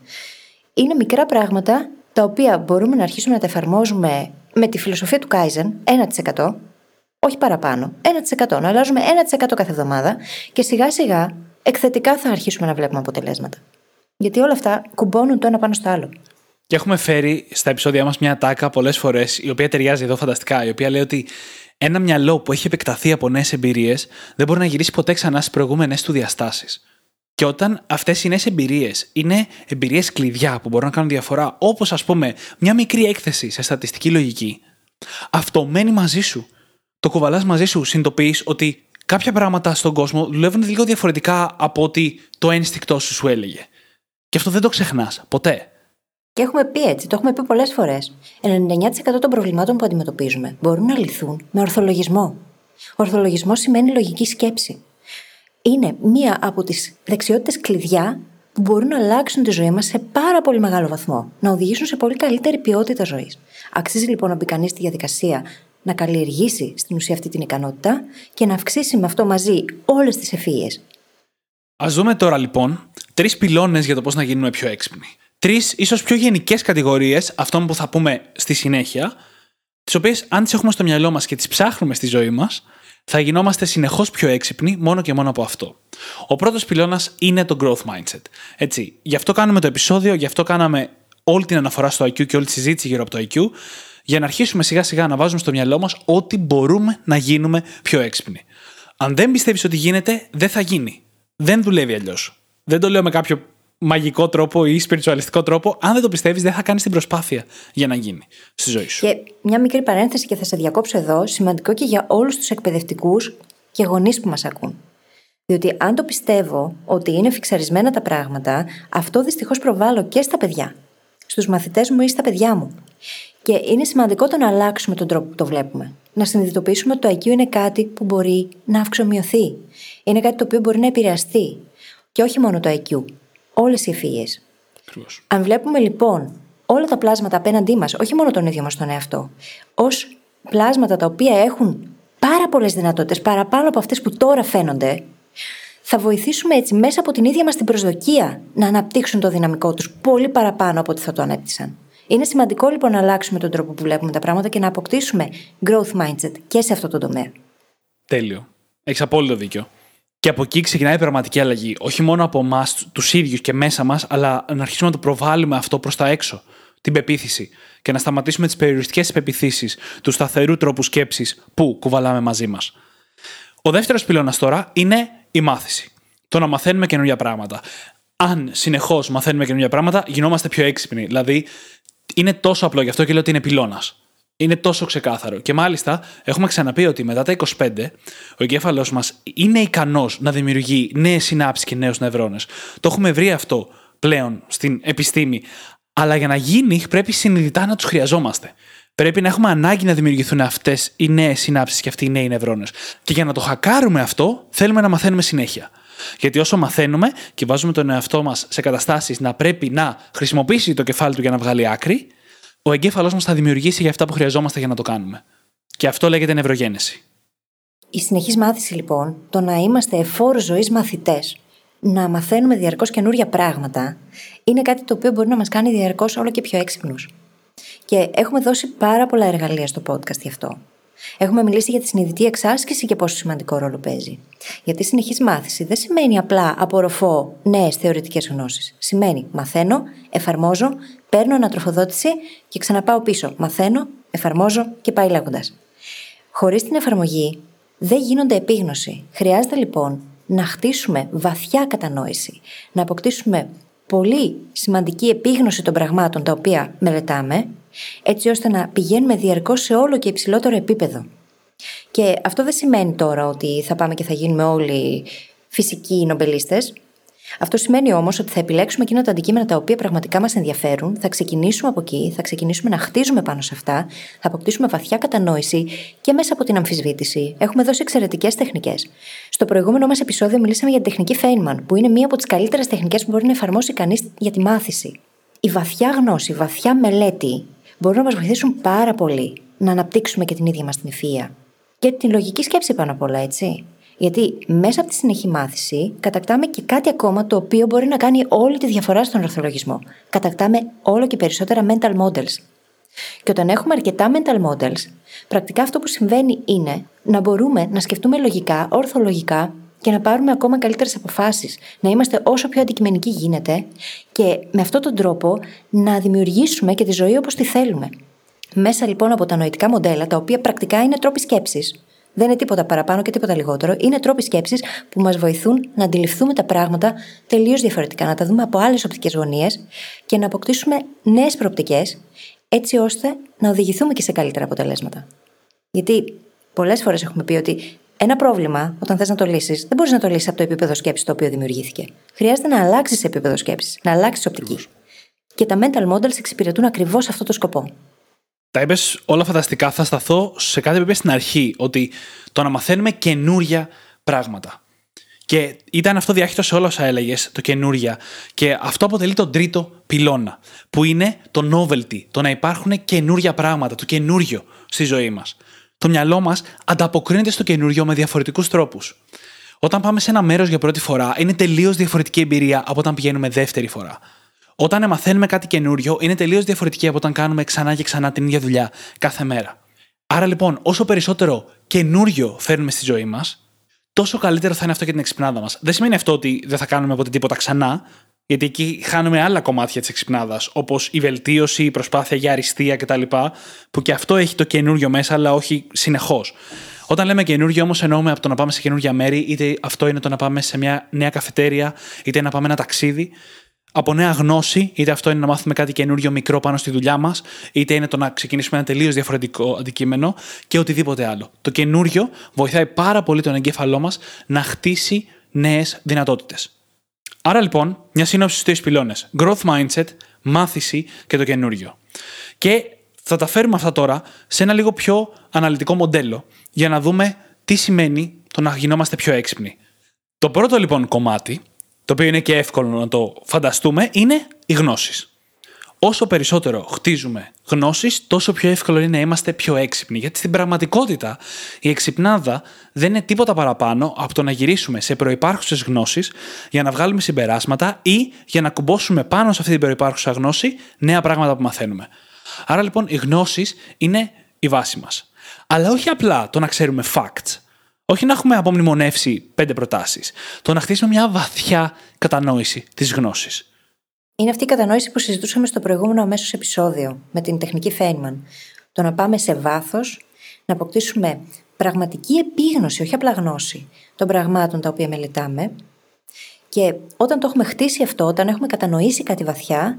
Είναι μικρά πράγματα τα οποία μπορούμε να αρχίσουμε να τα εφαρμόζουμε με τη φιλοσοφία του Kaizen 1%, όχι παραπάνω, 1%. Να αλλάζουμε 1% κάθε εβδομάδα και σιγά σιγά εκθετικά θα αρχίσουμε να βλέπουμε αποτελέσματα. Γιατί όλα αυτά κουμπώνουν το ένα πάνω στο άλλο. Και έχουμε φέρει στα επεισόδια μας μια τάκα πολλές φορές, η οποία ταιριάζει εδώ φανταστικά, η οποία λέει ότι ένα μυαλό που έχει επεκταθεί από νέες εμπειρίες δεν μπορεί να γυρίσει ποτέ ξανά στις προηγούμενες του διαστάσεις. Και όταν αυτές οι νέες εμπειρίες είναι εμπειρίες κλειδιά που μπορούν να κάνουν διαφορά, όπως ας πούμε μια μικρή έκθεση σε στατιστική λογική, αυτό μένει μαζί σου. Το κουβαλάς μαζί σου, συνειδητοποιείς ότι κάποια πράγματα στον κόσμο δουλεύουν λίγο διαφορετικά από ότι το ένστικτό σου σου έλεγε. Και αυτό δεν το ξεχνάς ποτέ. Και έχουμε πει έτσι, το έχουμε πει πολλές φορές. 99% των προβλημάτων που αντιμετωπίζουμε μπορούν να λυθούν με ορθολογισμό. Ορθολογισμό σημαίνει λογική σκέψη. Είναι μία από τις δεξιότητες κλειδιά που μπορούν να αλλάξουν τη ζωή μας σε πάρα πολύ μεγάλο βαθμό. Να οδηγήσουν σε πολύ καλύτερη ποιότητα ζωής. Αξίζει λοιπόν να μπει κανείς στη διαδικασία να καλλιεργήσει στην ουσία αυτή την ικανότητα και να αυξήσει με αυτό μαζί όλες τις ευφυίε. Α δούμε τώρα λοιπόν τρεις πυλώνες για το πώς να γίνουμε πιο έξυπνοι. Τρεις ίσως πιο γενικές κατηγορίες αυτών που θα πούμε στη συνέχεια, τις οποίες αν τις έχουμε στο μυαλό μας και τις ψάχνουμε στη ζωή μας, θα γινόμαστε συνεχώς πιο έξυπνοι μόνο και μόνο από αυτό. Ο πρώτος πυλώνας είναι το growth mindset. Έτσι, γι' αυτό κάνουμε το επεισόδιο, γι' αυτό κάναμε όλη την αναφορά στο IQ και όλη τη συζήτηση γύρω από το IQ, για να αρχίσουμε σιγά σιγά να βάζουμε στο μυαλό μας ότι μπορούμε να γίνουμε πιο έξυπνοι. Αν δεν πιστεύεις ότι γίνεται, δεν θα γίνει. Δεν δουλεύει αλλιώς. Δεν το λέω με κάποιο μαγικό τρόπο ή σπιριτσουαλιστικό τρόπο. Αν δεν το πιστεύεις, δεν θα κάνεις την προσπάθεια για να γίνει στη ζωή σου. Και μια μικρή παρένθεση και θα σε διακόψω εδώ, σημαντικό και για όλους τους εκπαιδευτικούς και γονείς που μας ακούν. Διότι αν το πιστεύω ότι είναι φιξαρισμένα τα πράγματα, αυτό δυστυχώς προβάλλω και στα παιδιά. Στους μαθητές μου ή στα παιδιά μου. Και είναι σημαντικό το να αλλάξουμε τον τρόπο που το βλέπουμε. Να συνειδητοποιήσουμε ότι το IQ είναι κάτι που μπορεί να αυξομοιωθεί. Είναι κάτι το οποίο μπορεί να επηρεαστεί. Και όχι μόνο το IQ. Όλες οι ευφυίε. Ακριβώς. Αν βλέπουμε λοιπόν όλα τα πλάσματα απέναντί μας, όχι μόνο τον ίδιο μας τον εαυτό, ως πλάσματα τα οποία έχουν πάρα πολλές δυνατότητες παραπάνω από αυτές που τώρα φαίνονται, θα βοηθήσουμε έτσι μέσα από την ίδια μας την προσδοκία να αναπτύξουν το δυναμικό τους πολύ παραπάνω από ό,τι θα το ανέπτυσαν. Είναι σημαντικό λοιπόν να αλλάξουμε τον τρόπο που βλέπουμε τα πράγματα και να αποκτήσουμε growth mindset και σε αυτό το τομέα. Τέλειο. Έχεις απόλυτο δίκιο. Και από εκεί ξεκινάει η πραγματική αλλαγή. Όχι μόνο από εμάς, τους ίδιους και μέσα μας, αλλά να αρχίσουμε να το προβάλλουμε αυτό προς τα έξω. Την πεποίθηση. Και να σταματήσουμε τις περιοριστικές πεπιθήσεις του σταθερού τρόπου σκέψης που κουβαλάμε μαζί μας. Ο δεύτερος πυλώνας τώρα είναι η μάθηση. Το να μαθαίνουμε καινούργια πράγματα. Αν συνεχώς μαθαίνουμε καινούργια πράγματα, γινόμαστε πιο έξυπνοι. Δηλαδή, είναι τόσο απλό, γι' αυτό και λέω ότι είναι πυλώνας. Είναι τόσο ξεκάθαρο. Και μάλιστα, έχουμε ξαναπεί ότι μετά τα 25, ο εγκέφαλός μας είναι ικανός να δημιουργεί νέες συνάψεις και νέους νευρώνες. Το έχουμε βρει αυτό πλέον στην επιστήμη. Αλλά για να γίνει, πρέπει συνειδητά να τους χρειαζόμαστε. Πρέπει να έχουμε ανάγκη να δημιουργηθούν αυτές οι νέες συνάψεις και αυτοί οι νέοι νευρώνες. Και για να το χακάρουμε αυτό, θέλουμε να μαθαίνουμε συνέχεια. Γιατί όσο μαθαίνουμε και βάζουμε τον εαυτό μας σε καταστάσεις να πρέπει να χρησιμοποιήσει το κεφάλι του για να βγάλει άκρη, ο εγκέφαλός μας θα δημιουργήσει για αυτά που χρειαζόμαστε για να το κάνουμε. Και αυτό λέγεται νευρογένεση. Η συνεχής μάθηση λοιπόν, το να είμαστε εφόρου ζωής μαθητές, να μαθαίνουμε διαρκώς καινούργια πράγματα, είναι κάτι το οποίο μπορεί να μας κάνει διαρκώς όλο και πιο έξυπνους. Και έχουμε δώσει πάρα πολλά εργαλεία στο podcast γι' αυτό. Έχουμε μιλήσει για τη συνειδητή εξάσκηση και πόσο σημαντικό ρόλο παίζει. Γιατί συνεχή μάθηση δεν σημαίνει απλά απορροφώ νέες θεωρητικές γνώσεις. Σημαίνει μαθαίνω, εφαρμόζω, παίρνω ανατροφοδότηση και ξαναπάω πίσω. Μαθαίνω, εφαρμόζω και πάει λέγοντας. Χωρίς την εφαρμογή δεν γίνονται επίγνωση. Χρειάζεται λοιπόν να χτίσουμε βαθιά κατανόηση, να αποκτήσουμε πολύ σημαντική επίγνωση των πραγμάτων τα οποία μελετάμε έτσι ώστε να πηγαίνουμε διαρκώς σε όλο και υψηλότερο επίπεδο. Και αυτό δεν σημαίνει τώρα ότι θα πάμε και θα γίνουμε όλοι φυσικοί νομπελίστες. Αυτό σημαίνει όμως ότι θα επιλέξουμε εκείνα τα αντικείμενα τα οποία πραγματικά μας ενδιαφέρουν, θα ξεκινήσουμε από εκεί, θα ξεκινήσουμε να χτίζουμε πάνω σε αυτά, θα αποκτήσουμε βαθιά κατανόηση και μέσα από την αμφισβήτηση έχουμε δώσει εξαιρετικές τεχνικές. Στο προηγούμενο μας επεισόδιο μιλήσαμε για την τεχνική Feynman, που είναι μία από τις καλύτερες τεχνικές που μπορεί να εφαρμόσει κανείς για τη μάθηση. Η βαθιά γνώση, η βαθιά μελέτη μπορούν να μας βοηθήσουν πάρα πολύ να αναπτύξουμε και την ίδια μας την ευφυα. Και την λογική σκέψη πάνω απ' όλα, έτσι. Γιατί μέσα από τη συνεχή μάθηση κατακτάμε και κάτι ακόμα το οποίο μπορεί να κάνει όλη τη διαφορά στον ορθολογισμό. Κατακτάμε όλο και περισσότερα mental models. Και όταν έχουμε αρκετά mental models, πρακτικά αυτό που συμβαίνει είναι να μπορούμε να σκεφτούμε λογικά, ορθολογικά και να πάρουμε ακόμα καλύτερες αποφάσεις. Να είμαστε όσο πιο αντικειμενικοί γίνεται και με αυτόν τον τρόπο να δημιουργήσουμε και τη ζωή όπως τη θέλουμε. Μέσα λοιπόν από τα νοητικά μοντέλα, τα οποία πρακτικά είναι τρόποι σκέψης, δεν είναι τίποτα παραπάνω και τίποτα λιγότερο, είναι τρόποι σκέψης που μας βοηθούν να αντιληφθούμε τα πράγματα τελείως διαφορετικά, να τα δούμε από άλλες οπτικές γωνίες και να αποκτήσουμε νέες προοπτικές, έτσι ώστε να οδηγηθούμε και σε καλύτερα αποτελέσματα. Γιατί πολλές φορές έχουμε πει ότι ένα πρόβλημα, όταν θες να το λύσεις, δεν μπορείς να το λύσεις από το επίπεδο σκέψης το οποίο δημιουργήθηκε. Χρειάζεται να αλλάξεις επίπεδο σκέψης, να αλλάξεις οπτική. Και τα mental models εξυπηρετούν ακριβώς αυτό το σκοπό. Τα είπες όλα φανταστικά. Θα σταθώ σε κάτι που είπες στην αρχή, ότι το να μαθαίνουμε καινούρια πράγματα. Και ήταν αυτό διάχυτο σε όλα όσα έλεγες, το καινούρια. Και αυτό αποτελεί τον τρίτο πυλώνα, που είναι το novelty, το να υπάρχουν καινούρια πράγματα, το καινούριο στη ζωή μας το μυαλό μας ανταποκρίνεται στο καινούριο με διαφορετικούς τρόπους. Όταν πάμε σε ένα μέρος για πρώτη φορά, είναι τελείως διαφορετική εμπειρία από όταν πηγαίνουμε δεύτερη φορά. Όταν μαθαίνουμε κάτι καινούριο, είναι τελείως διαφορετική από όταν κάνουμε ξανά και ξανά την ίδια δουλειά κάθε μέρα. Άρα λοιπόν, όσο περισσότερο καινούριο φέρνουμε στη ζωή μας, τόσο καλύτερο θα είναι αυτό για την εξυπνάδα μας. Δεν σημαίνει αυτό ότι δεν θα κάνουμε ποτέ τίποτα ξανά, γιατί εκεί χάνουμε άλλα κομμάτια της εξυπνάδας, όπως η βελτίωση, η προσπάθεια για αριστεία κτλ. Που και αυτό έχει το καινούριο μέσα, αλλά όχι συνεχώς. Όταν λέμε καινούριο, όμως εννοούμε από το να πάμε σε καινούργια μέρη, είτε αυτό είναι το να πάμε σε μια νέα καφετέρια, είτε να πάμε ένα ταξίδι. Από νέα γνώση, είτε αυτό είναι να μάθουμε κάτι καινούριο μικρό πάνω στη δουλειά μας, είτε είναι το να ξεκινήσουμε ένα τελείως διαφορετικό αντικείμενο και οτιδήποτε άλλο. Το καινούριο βοηθάει πάρα πολύ τον εγκέφαλό μας να χτίσει νέες δυνατότητες. Άρα λοιπόν, μια σύνοψη στους τρεις πυλώνες. Growth mindset, μάθηση και το καινούριο. Και θα τα φέρουμε αυτά τώρα σε ένα λίγο πιο αναλυτικό μοντέλο για να δούμε τι σημαίνει το να γινόμαστε πιο έξυπνοι. Το πρώτο λοιπόν κομμάτι, το οποίο είναι και εύκολο να το φανταστούμε, είναι οι γνώσεις. Όσο περισσότερο χτίζουμε γνώσεις, τόσο πιο εύκολο είναι να είμαστε πιο έξυπνοι. Γιατί στην πραγματικότητα η εξυπνάδα δεν είναι τίποτα παραπάνω από το να γυρίσουμε σε προϋπάρχουσες γνώσεις για να βγάλουμε συμπεράσματα ή για να κουμπώσουμε πάνω σε αυτή την προϋπάρχουσα γνώση νέα πράγματα που μαθαίνουμε. Άρα λοιπόν οι γνώσεις είναι η βάση μας. Αλλά όχι απλά το να ξέρουμε facts. Όχι να έχουμε απομνημονεύσει πέντε προτάσεις. Το να χτίσουμε μια βαθιά κατανόηση της γνώσης. Είναι αυτή η κατανόηση που συζητούσαμε στο προηγούμενο αμέσως επεισόδιο με την τεχνική Φέινμαν. Το να πάμε σε βάθος, να αποκτήσουμε πραγματική επίγνωση, όχι απλά γνώση των πραγμάτων τα οποία μελετάμε. Και όταν το έχουμε χτίσει αυτό, όταν έχουμε κατανοήσει κάτι βαθιά,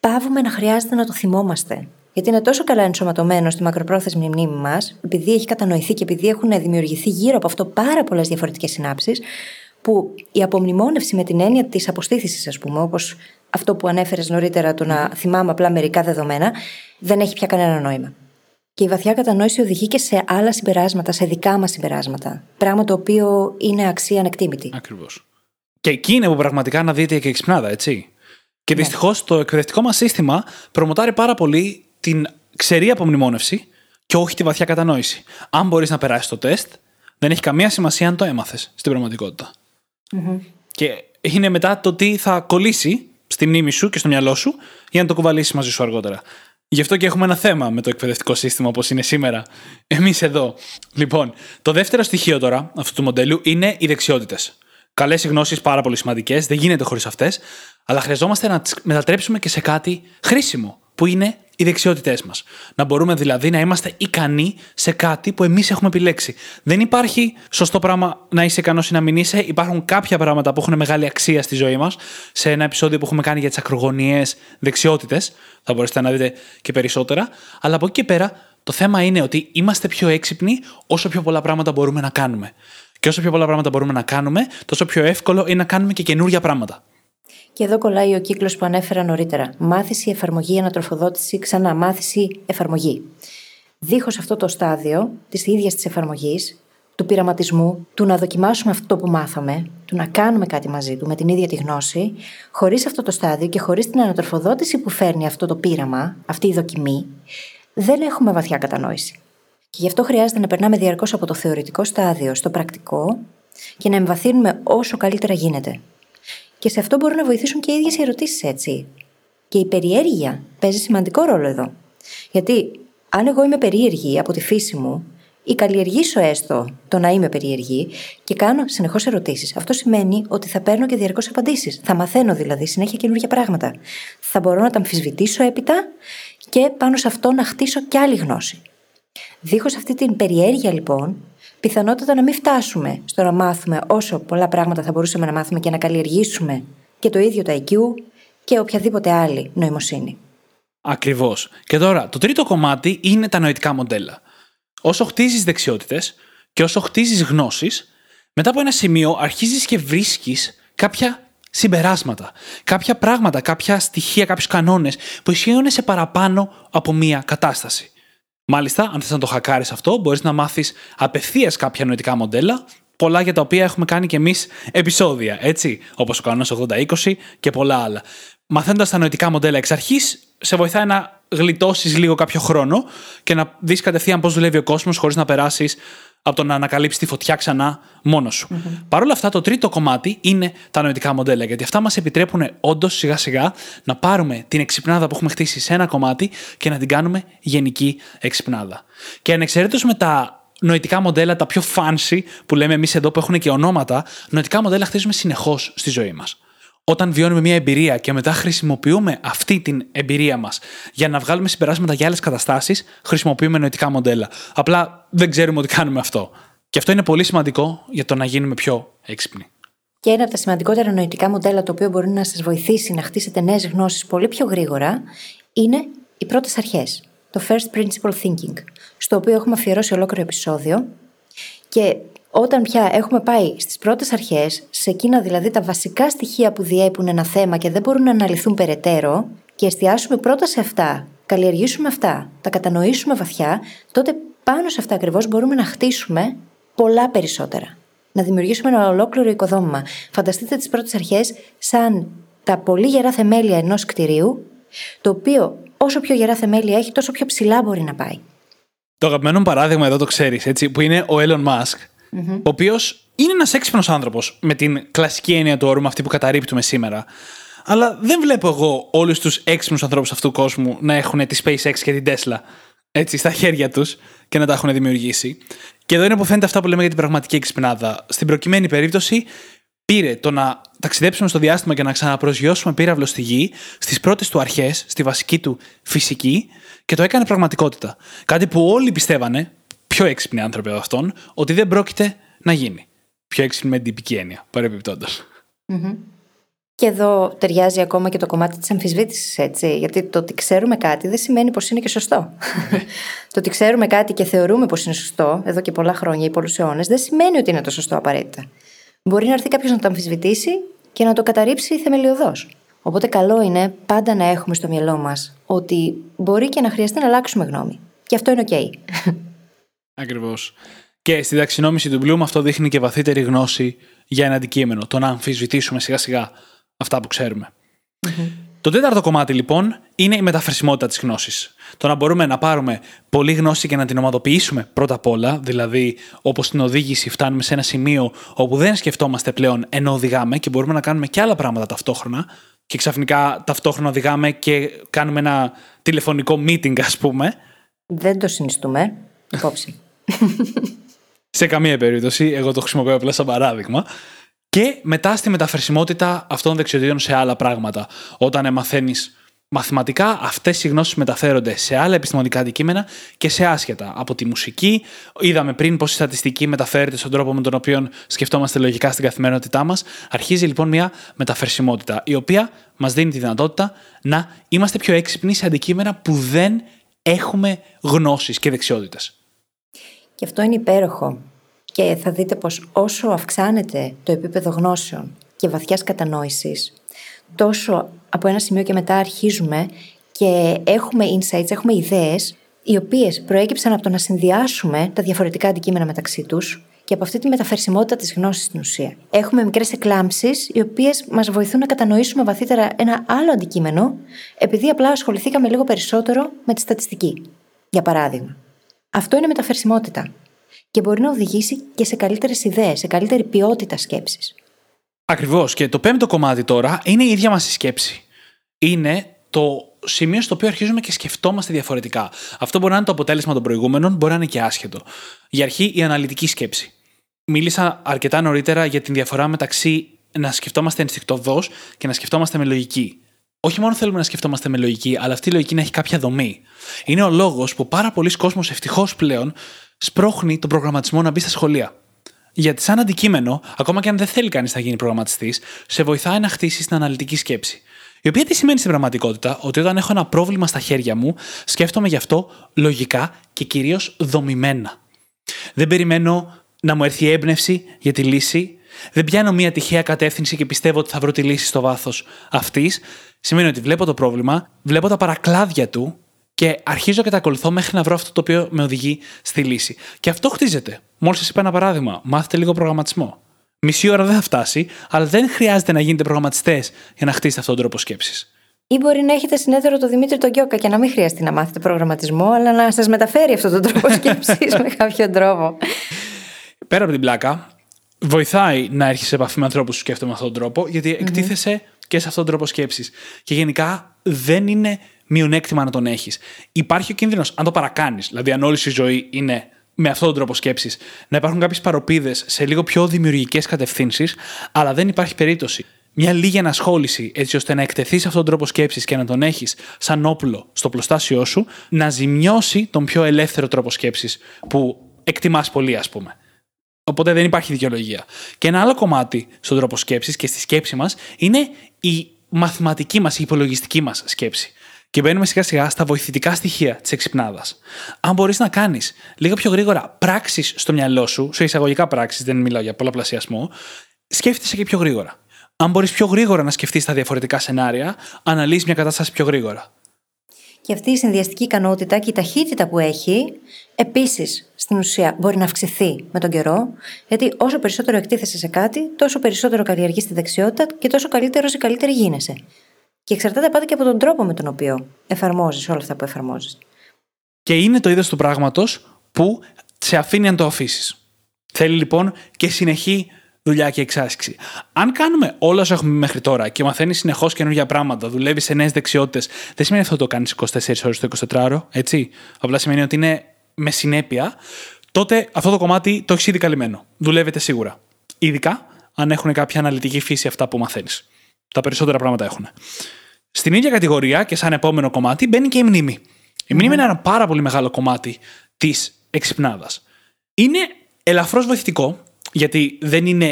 πάβουμε να χρειάζεται να το θυμόμαστε. Γιατί είναι τόσο καλά ενσωματωμένο στη μακροπρόθεσμη μνήμη μας, επειδή έχει κατανοηθεί και επειδή έχουν δημιουργηθεί γύρω από αυτό πάρα πολλές διαφορετικές συνάψεις, που η απομνημόνευση με την έννοια της αποστήθησης, ας πούμε, όπως αυτό που ανέφερες νωρίτερα, το να θυμάμαι απλά μερικά δεδομένα, δεν έχει πια κανένα νόημα. Και η βαθιά κατανόηση οδηγεί και σε άλλα συμπεράσματα, σε δικά μας συμπεράσματα. Πράγμα το οποίο είναι αξία ανεκτήμητη. Ακριβώς. Και εκεί είναι που πραγματικά να δείτε και εξυπνάδα, έτσι. Και ναι. δυστυχώς το εκπαιδευτικό μας σύστημα προμοτάρει πάρα πολύ την ξερή απομνημόνευση και όχι τη βαθιά κατανόηση. Αν μπορείς να περάσεις το τεστ, δεν έχει καμία σημασία αν το έμαθες στην πραγματικοτητα Και είναι μετά το τι θα κολλήσει στη μνήμη σου και στο μυαλό σου για να το κουβαλήσεις μαζί σου αργότερα. Γι' αυτό και έχουμε ένα θέμα με το εκπαιδευτικό σύστημα όπως είναι σήμερα. Εμείς εδώ. Λοιπόν, το δεύτερο στοιχείο τώρα αυτού του μοντέλου είναι οι δεξιότητες. Καλές γνώσεις πάρα πολύ σημαντικές, δεν γίνεται χωρίς αυτές, αλλά χρειαζόμαστε να τις μετατρέψουμε και σε κάτι χρήσιμο, που είναι οι δεξιότητές μας. Να μπορούμε δηλαδή να είμαστε ικανοί σε κάτι που εμείς έχουμε επιλέξει. Δεν υπάρχει σωστό πράγμα να είσαι ικανός ή να μην είσαι. Υπάρχουν κάποια πράγματα που έχουν μεγάλη αξία στη ζωή μας. Σε ένα επεισόδιο που έχουμε κάνει για τις ακρογωνιαίε δεξιότητες, θα μπορέσετε να δείτε και περισσότερα. Αλλά από εκεί και πέρα, το θέμα είναι ότι είμαστε πιο έξυπνοι όσο πιο πολλά πράγματα μπορούμε να κάνουμε. Και όσο πιο πολλά πράγματα μπορούμε να κάνουμε, τόσο πιο εύκολο είναι να κάνουμε και καινούργια πράγματα. Και εδώ κολλάει ο κύκλος που ανέφερα νωρίτερα. Μάθηση, εφαρμογή, ανατροφοδότηση, ξανά μάθηση, εφαρμογή. Δίχως αυτό το στάδιο της ίδιας της εφαρμογής, του πειραματισμού, του να δοκιμάσουμε αυτό που μάθαμε, του να κάνουμε κάτι μαζί του με την ίδια τη γνώση, χωρίς αυτό το στάδιο και χωρίς την ανατροφοδότηση που φέρνει αυτό το πείραμα, αυτή η δοκιμή, δεν έχουμε βαθιά κατανόηση. Και γι' αυτό χρειάζεται να περνάμε διαρκώς από το θεωρητικό στάδιο στο πρακτικό και να εμβαθύνουμε όσο καλύτερα γίνεται. Και σε αυτό μπορούν να βοηθήσουν και οι ίδιες οι ερωτήσεις, έτσι. Και η περιέργεια παίζει σημαντικό ρόλο εδώ. Γιατί αν εγώ είμαι περίεργη από τη φύση μου, ή καλλιεργήσω έστω το να είμαι περίεργη και κάνω συνεχώς ερωτήσεις, αυτό σημαίνει ότι θα παίρνω και διαρκώς απαντήσεις. Θα μαθαίνω δηλαδή συνέχεια καινούργια πράγματα. Θα μπορώ να τα αμφισβητήσω έπειτα και πάνω σε αυτό να χτίσω κι άλλη γνώση. Δίχως αυτή την περιέργεια λοιπόν, πιθανότατα να μην φτάσουμε στο να μάθουμε όσο πολλά πράγματα θα μπορούσαμε να μάθουμε και να καλλιεργήσουμε και το ίδιο το IQ και οποιαδήποτε άλλη νοημοσύνη. Ακριβώς. Και τώρα, το τρίτο κομμάτι είναι τα νοητικά μοντέλα. Όσο χτίζεις δεξιότητες και όσο χτίζεις γνώσεις, μετά από ένα σημείο αρχίζεις και βρίσκεις κάποια συμπεράσματα, κάποια πράγματα, κάποια στοιχεία, κάποιους κανόνες που ισχύουν σε παραπάνω από μία κατάσταση. Μάλιστα, αν θες να το χακάρεις αυτό, μπορείς να μάθεις απευθείας κάποια νοητικά μοντέλα, πολλά για τα οποία έχουμε κάνει και εμείς επεισόδια, έτσι, όπως ο κανόνας 80-20 και πολλά άλλα. Μαθαίνοντας τα νοητικά μοντέλα εξ αρχής, σε βοηθάει να γλιτώσεις λίγο κάποιο χρόνο και να δεις κατευθείαν πώς δουλεύει ο κόσμος χωρίς να περάσεις από το να ανακαλύψει τη φωτιά ξανά μόνος σου. Mm-hmm. Παρ' όλα αυτά, το τρίτο κομμάτι είναι τα νοητικά μοντέλα, γιατί αυτά μας επιτρέπουν όντως σιγά σιγά να πάρουμε την εξυπνάδα που έχουμε χτίσει σε ένα κομμάτι και να την κάνουμε γενική εξυπνάδα. Και ανεξαιρέτως με τα νοητικά μοντέλα, τα πιο fancy που λέμε εμείς εδώ που έχουν και ονόματα, νοητικά μοντέλα χτίζουμε συνεχώς στη ζωή μας όταν βιώνουμε μια εμπειρία και μετά χρησιμοποιούμε αυτή την εμπειρία μας για να βγάλουμε συμπεράσματα για άλλες καταστάσεις, χρησιμοποιούμε νοητικά μοντέλα. Απλά δεν ξέρουμε ότι κάνουμε αυτό. Και αυτό είναι πολύ σημαντικό για το να γίνουμε πιο έξυπνοι. Και ένα από τα σημαντικότερα νοητικά μοντέλα το οποίο μπορεί να σας βοηθήσει να χτίσετε νέες γνώσεις πολύ πιο γρήγορα είναι οι πρώτες αρχές. Το First Principle Thinking, στο οποίο έχουμε αφιερώσει ολόκληρο επεισόδιο. Και όταν πια έχουμε πάει στις πρώτες αρχές, σε εκείνα δηλαδή τα βασικά στοιχεία που διέπουν ένα θέμα και δεν μπορούν να αναλυθούν περαιτέρω, και εστιάσουμε πρώτα σε αυτά, καλλιεργήσουμε αυτά, τα κατανοήσουμε βαθιά, τότε πάνω σε αυτά ακριβώς μπορούμε να χτίσουμε πολλά περισσότερα. Να δημιουργήσουμε ένα ολόκληρο οικοδόμημα. Φανταστείτε τις πρώτες αρχές σαν τα πολύ γερά θεμέλια ενός κτηρίου Το οποίο όσο πιο γερά θεμέλια έχει, τόσο πιο ψηλά μπορεί να πάει. Το αγαπημένο μου παράδειγμα εδώ το ξέρεις, έτσι, που είναι ο Elon Musk, ο οποίος είναι ένας έξυπνος άνθρωπος με την κλασική έννοια του όρου, με αυτή που καταρρύπτουμε σήμερα. Αλλά δεν βλέπω εγώ όλους τους έξυπνους ανθρώπους αυτού του κόσμου να έχουν τη SpaceX και την Tesla έτσι, στα χέρια τους και να τα έχουν δημιουργήσει. Και εδώ είναι που φαίνεται αυτά που λέμε για την πραγματική εξυπνάδα. Στην προκειμένη περίπτωση, πήρε το να ταξιδέψουμε στο διάστημα και να ξαναπροσγειώσουμε πύραυλο στη γη στις πρώτες του αρχές, στη βασική του φυσική και το έκανε πραγματικότητα. Κάτι που όλοι πιστεύανε, πιο έξυπνοι άνθρωποι από αυτόν, ότι δεν πρόκειται να γίνει. Πιο έξυπνοι με την τυπική έννοια, παρεμπιπτόντως. Και εδώ ταιριάζει ακόμα και το κομμάτι της αμφισβήτησης, έτσι. Γιατί το ότι ξέρουμε κάτι δεν σημαίνει πως είναι και σωστό. το ότι ξέρουμε κάτι και θεωρούμε πως είναι σωστό, εδώ και πολλά χρόνια ή πολλούς αιώνες, δεν σημαίνει ότι είναι το σωστό απαραίτητα. Μπορεί να έρθει κάποιος να το αμφισβητήσει και να το καταρρύψει θεμελιωδώς. Οπότε καλό είναι πάντα να έχουμε στο μυαλό μας ότι μπορεί και να χρειαστεί να αλλάξουμε γνώμη. Και αυτό είναι OK. Ακριβώς. Και στη ταξινόμηση του Bloom αυτό δείχνει και βαθύτερη γνώση για ένα αντικείμενο. Το να αμφισβητήσουμε σιγά σιγά αυτά που ξερουμε Το τέταρτο κομμάτι λοιπόν είναι η μεταφερσιμότητα της γνώσης. Το να μπορούμε να πάρουμε πολλή γνώση και να την ομαδοποιήσουμε πρώτα απ' όλα, δηλαδή όπως στην οδήγηση φτάνουμε σε ένα σημείο όπου δεν σκεφτόμαστε πλέον ενώ οδηγάμε και μπορούμε να κάνουμε και άλλα πράγματα ταυτόχρονα και ξαφνικά ταυτόχρονα οδηγάμε και κάνουμε ένα τηλεφωνικό meeting ας πούμε. Δεν το συνιστούμε. Υπόψη. σε καμία περίπτωση, εγώ το χρησιμοποιώ απλά σαν παράδειγμα. Και μετά στη μεταφερσιμότητα αυτών των δεξιοτήτων σε άλλα πράγματα. Όταν μαθαίνει μαθηματικά, αυτές οι γνώσεις μεταφέρονται σε άλλα επιστημονικά αντικείμενα και σε άσχετα. Από τη μουσική, είδαμε πριν πώς η στατιστική μεταφέρεται στον τρόπο με τον οποίο σκεφτόμαστε λογικά στην καθημερινότητά μας. Αρχίζει λοιπόν μια μεταφερσιμότητα, η οποία μας δίνει τη δυνατότητα να είμαστε πιο έξυπνοι σε αντικείμενα που δεν έχουμε γνώσεις και δεξιότητες. Και αυτό είναι υπέροχο. Και θα δείτε πως όσο αυξάνεται το επίπεδο γνώσεων και βαθιάς κατανόησης, τόσο από ένα σημείο και μετά αρχίζουμε και έχουμε insights, έχουμε ιδέες, οι οποίες προέκυψαν από το να συνδυάσουμε τα διαφορετικά αντικείμενα μεταξύ τους και από αυτή τη μεταφερσιμότητα της γνώσης στην ουσία. Έχουμε μικρές εκλάμψεις, οι οποίες μας βοηθούν να κατανοήσουμε βαθύτερα ένα άλλο αντικείμενο, επειδή απλά ασχοληθήκαμε λίγο περισσότερο με τη στατιστική. Για παράδειγμα. Αυτό είναι μεταφερσιμότητα και μπορεί να οδηγήσει και σε καλύτερες ιδέες, σε καλύτερη ποιότητα σκέψης. Ακριβώς. Και το πέμπτο κομμάτι τώρα είναι η ίδια μας η σκέψη. Είναι το σημείο στο οποίο αρχίζουμε και σκεφτόμαστε διαφορετικά. Αυτό μπορεί να είναι το αποτέλεσμα των προηγούμενων, μπορεί να είναι και άσχετο. Για αρχή, η αναλυτική σκέψη. Μίλησα αρκετά νωρίτερα για την διαφορά μεταξύ να σκεφτόμαστε ενστικτοδός και να σκεφτόμαστε με λογική. Όχι μόνο θέλουμε να σκεφτόμαστε με λογική, αλλά αυτή η λογική να έχει κάποια δομή. Είναι ο λόγος που πάρα πολλοί κόσμοι ευτυχώς πλέον σπρώχνει τον προγραμματισμό να μπει στα σχολεία. Γιατί, σαν αντικείμενο, ακόμα και αν δεν θέλει κανείς να γίνει προγραμματιστής, σε βοηθάει να χτίσει την αναλυτική σκέψη. Η οποία τι σημαίνει στην πραγματικότητα, ότι όταν έχω ένα πρόβλημα στα χέρια μου, σκέφτομαι γι' αυτό λογικά και κυρίως δομημένα. Δεν περιμένω να μου έρθει έμπνευση για τη λύση. Δεν πιάνω μια τυχαία κατεύθυνση και πιστεύω ότι θα βρω τη λύση στο βάθος αυτής. Σημαίνει ότι βλέπω το πρόβλημα, βλέπω τα παρακλάδια του και αρχίζω και τα ακολουθώ μέχρι να βρω αυτό το οποίο με οδηγεί στη λύση. Και αυτό χτίζεται. Μόλις σας είπα ένα παράδειγμα, μάθετε λίγο προγραμματισμό. Μισή ώρα δεν θα φτάσει, αλλά δεν χρειάζεται να γίνετε προγραμματιστές για να χτίσετε αυτόν τον τρόπο σκέψης. Ή μπορεί να έχετε συνέδριο τον Δημήτρη τον Γκιόκα και να μην χρειαστεί να μάθετε προγραμματισμό, αλλά να σας μεταφέρει αυτόν τον τρόπο σκέψης με κάποιο τρόπο. Πέρα από την πλάκα, βοηθάει να έρχει σε επαφή με ανθρώπους που σκέφτονται με αυτόν τον τρόπο, γιατί εκτίθεσαι και σε αυτόν τον τρόπο σκέψης. Και γενικά δεν είναι μειονέκτημα να τον έχεις. Υπάρχει ο κίνδυνος, αν το παρακάνεις, δηλαδή αν όλη σου η ζωή είναι με αυτόν τον τρόπο σκέψης, να υπάρχουν κάποιες παροπίδες σε λίγο πιο δημιουργικές κατευθύνσεις, αλλά δεν υπάρχει περίπτωση. Μια λίγη ανασχόληση έτσι ώστε να εκτεθείς σε αυτόν τον τρόπο σκέψης και να τον έχεις σαν όπλο στο πλωστάσιό σου, να ζημιώσει τον πιο ελεύθερο τρόπο σκέψης που εκτιμάς πολύ, ας πούμε. Οπότε δεν υπάρχει δικαιολογία. Και ένα άλλο κομμάτι στον τρόπο σκέψης και στη σκέψη μας είναι η μαθηματική μας, η υπολογιστική μας σκέψη. Και μπαίνουμε σιγά σιγά στα βοηθητικά στοιχεία της εξυπνάδας. Αν μπορείς να κάνεις λίγο πιο γρήγορα πράξεις στο μυαλό σου, σε εισαγωγικά πράξεις, δεν μιλάω για πολλαπλασιασμό, σκέφτεσαι και πιο γρήγορα. Αν μπορείς πιο γρήγορα να σκεφτείς τα διαφορετικά σενάρια, αναλύεις μια κατάσταση πιο γρήγορα. Και αυτή η συνδυαστική ικανότητα και η ταχύτητα που έχει, επίσης στην ουσία μπορεί να αυξηθεί με τον καιρό, γιατί όσο περισσότερο εκτίθεσαι σε κάτι, τόσο περισσότερο καλλιεργείς τη δεξιότητα και τόσο καλύτερος ή καλύτερη γίνεσαι. Και εξαρτάται πάντα και από τον τρόπο με τον οποίο εφαρμόζεις όλα αυτά που εφαρμόζεις. Και είναι το είδος του πράγματος που σε αφήνει αν το αφήσεις. Θέλει λοιπόν και συνεχή δουλειά και εξάσκηση. Αν κάνουμε όλα όσα έχουμε μέχρι τώρα και μαθαίνεις συνεχώς καινούργια πράγματα, δουλεύεις σε νέες δεξιότητες, δεν σημαίνει αυτό το κάνεις 24 ώρες το 24ωρο, έτσι; Απλά σημαίνει ότι είναι με συνέπεια, τότε αυτό το κομμάτι το έχεις ήδη καλυμμένο. Δουλεύετε σίγουρα. Ειδικά αν έχουν κάποια αναλυτική φύση αυτά που μαθαίνεις. Τα περισσότερα πράγματα έχουν. Στην ίδια κατηγορία και σαν επόμενο κομμάτι μπαίνει και η μνήμη. Η μνήμη είναι ένα πάρα πολύ μεγάλο κομμάτι της εξυπνάδας. Είναι ελαφρώς βοηθητικό, γιατί δεν είναι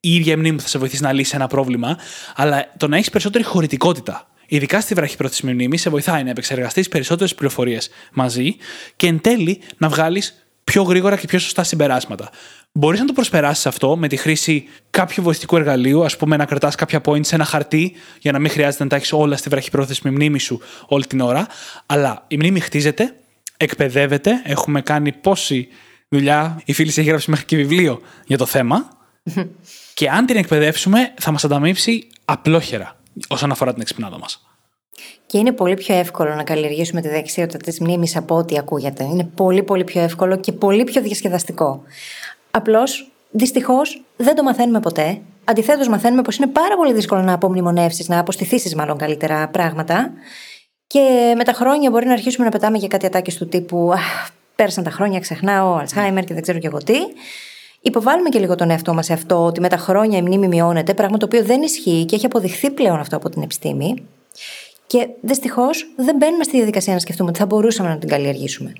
η ίδια μνήμη που θα σε βοηθήσει να λύσεις ένα πρόβλημα, αλλά το να έχεις περισσότερη χωρητικότητα. Ειδικά στη βραχυπρόθεσμη μνήμης, σε βοηθάει να επεξεργαστείς περισσότερες πληροφορίες μαζί και εν τέλει να βγάλεις πιο γρήγορα και πιο σωστά συμπεράσματα. Μπορείς να το προσπεράσεις αυτό με τη χρήση κάποιου βοηθητικού εργαλείου, ας πούμε να κρατάς κάποια points σε ένα χαρτί για να μην χρειάζεται να τα έχεις όλα στη βραχυπρόθεσμη μνήμη σου όλη την ώρα. Αλλά η μνήμη χτίζεται, εκπαιδεύεται. Έχουμε κάνει πόση δουλειά. Η φίλη έχει γράψει μέχρι και βιβλίο για το θέμα. και αν την εκπαιδεύσουμε, θα μας ανταμείψει απλόχερα όσον αφορά την εξυπνάδα μας. Και είναι πολύ πιο εύκολο να καλλιεργήσουμε τη δεξιότητα της μνήμης από ό,τι ακούγεται. Είναι πολύ, πολύ πιο εύκολο και πολύ πιο διασκεδαστικό. Απλώς, δυστυχώς, δεν το μαθαίνουμε ποτέ. Αντιθέτως, μαθαίνουμε πως είναι πάρα πολύ δύσκολο να απομνημονεύσεις, να αποστηθήσεις μάλλον καλύτερα πράγματα. Και με τα χρόνια μπορεί να αρχίσουμε να πετάμε για κάτι ατάκες του τύπου Πέρασαν τα χρόνια, ξεχνάω, Αλσχάιμερ και δεν ξέρω και εγώ τι. Υποβάλλουμε και λίγο τον εαυτό μας σε αυτό, ότι με τα χρόνια η μνήμη μειώνεται, πράγμα το οποίο δεν ισχύει και έχει αποδειχθεί πλέον αυτό από την επιστήμη. Και δυστυχώς δεν μπαίνουμε στη διαδικασία να σκεφτούμε ότι θα μπορούσαμε να την καλλιεργήσουμε.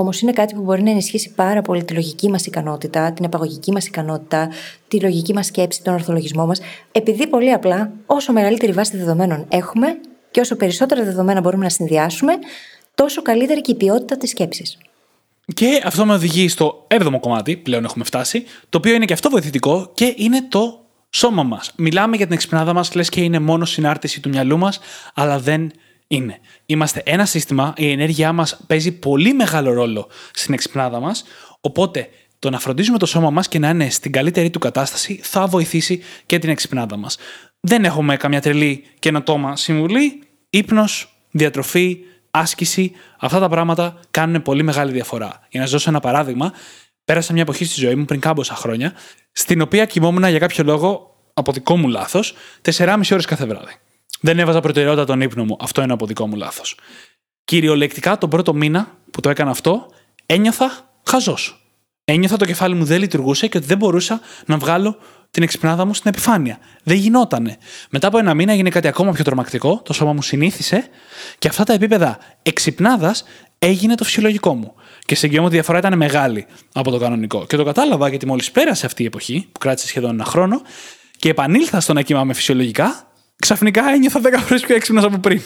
Όμως είναι κάτι που μπορεί να ενισχύσει πάρα πολύ τη λογική μας ικανότητα, την επαγωγική μας ικανότητα, τη λογική μας σκέψη, τον ορθολογισμό μας, επειδή πολύ απλά όσο μεγαλύτερη βάση δεδομένων έχουμε και όσο περισσότερα δεδομένα μπορούμε να συνδυάσουμε, τόσο καλύτερη και η ποιότητα της σκέψης. Και αυτό με οδηγεί στο 7ο κομμάτι, πλέον έχουμε φτάσει, το οποίο είναι και αυτό βοηθητικό και είναι το σώμα μας. Μιλάμε για την εξυπνάδα μας, λες και είναι μόνο συνάρτηση του μυαλού μας, αλλά δεν είναι. Είμαστε ένα σύστημα, η ενέργειά μας παίζει πολύ μεγάλο ρόλο στην εξυπνάδα μας, οπότε το να φροντίζουμε το σώμα μας και να είναι στην καλύτερη του κατάσταση θα βοηθήσει και την εξυπνάδα μας. Δεν έχουμε καμιά τρελή καινοτόμα συμβουλή. Ήπνο, διατροφή, άσκηση, αυτά τα πράγματα κάνουν πολύ μεγάλη διαφορά. Για να σας δώσω ένα παράδειγμα, πέρασα μια εποχή στη ζωή μου πριν κάμποσα χρόνια, στην οποία κοιμόμουν για κάποιο λόγο, από δικό μου λάθος, 4,5 ώρες κάθε βράδυ. Δεν έβαζα προτεραιότητα τον ύπνο μου. Αυτό είναι από δικό μου λάθος. Κυριολεκτικά τον πρώτο μήνα που το έκανα αυτό, ένιωθα χαζός. Ένιωθα το κεφάλι μου δεν λειτουργούσε και ότι δεν μπορούσα να βγάλω την εξυπνάδα μου στην επιφάνεια. Δεν γινότανε. Μετά από ένα μήνα έγινε κάτι ακόμα πιο τρομακτικό, το σώμα μου συνήθισε και αυτά τα επίπεδα εξυπνάδας έγινε το φυσιολογικό μου. Και σε εγγυώμαι ότι η διαφορά ήταν μεγάλη από το κανονικό. Και το κατάλαβα γιατί μόλις πέρασε αυτή η εποχή, που κράτησε σχεδόν ένα χρόνο, και επανήλθα στο να κοιμάμαι φυσιολογικά, ξαφνικά ένιωθα 10 φορές πιο έξυπνος από πριν.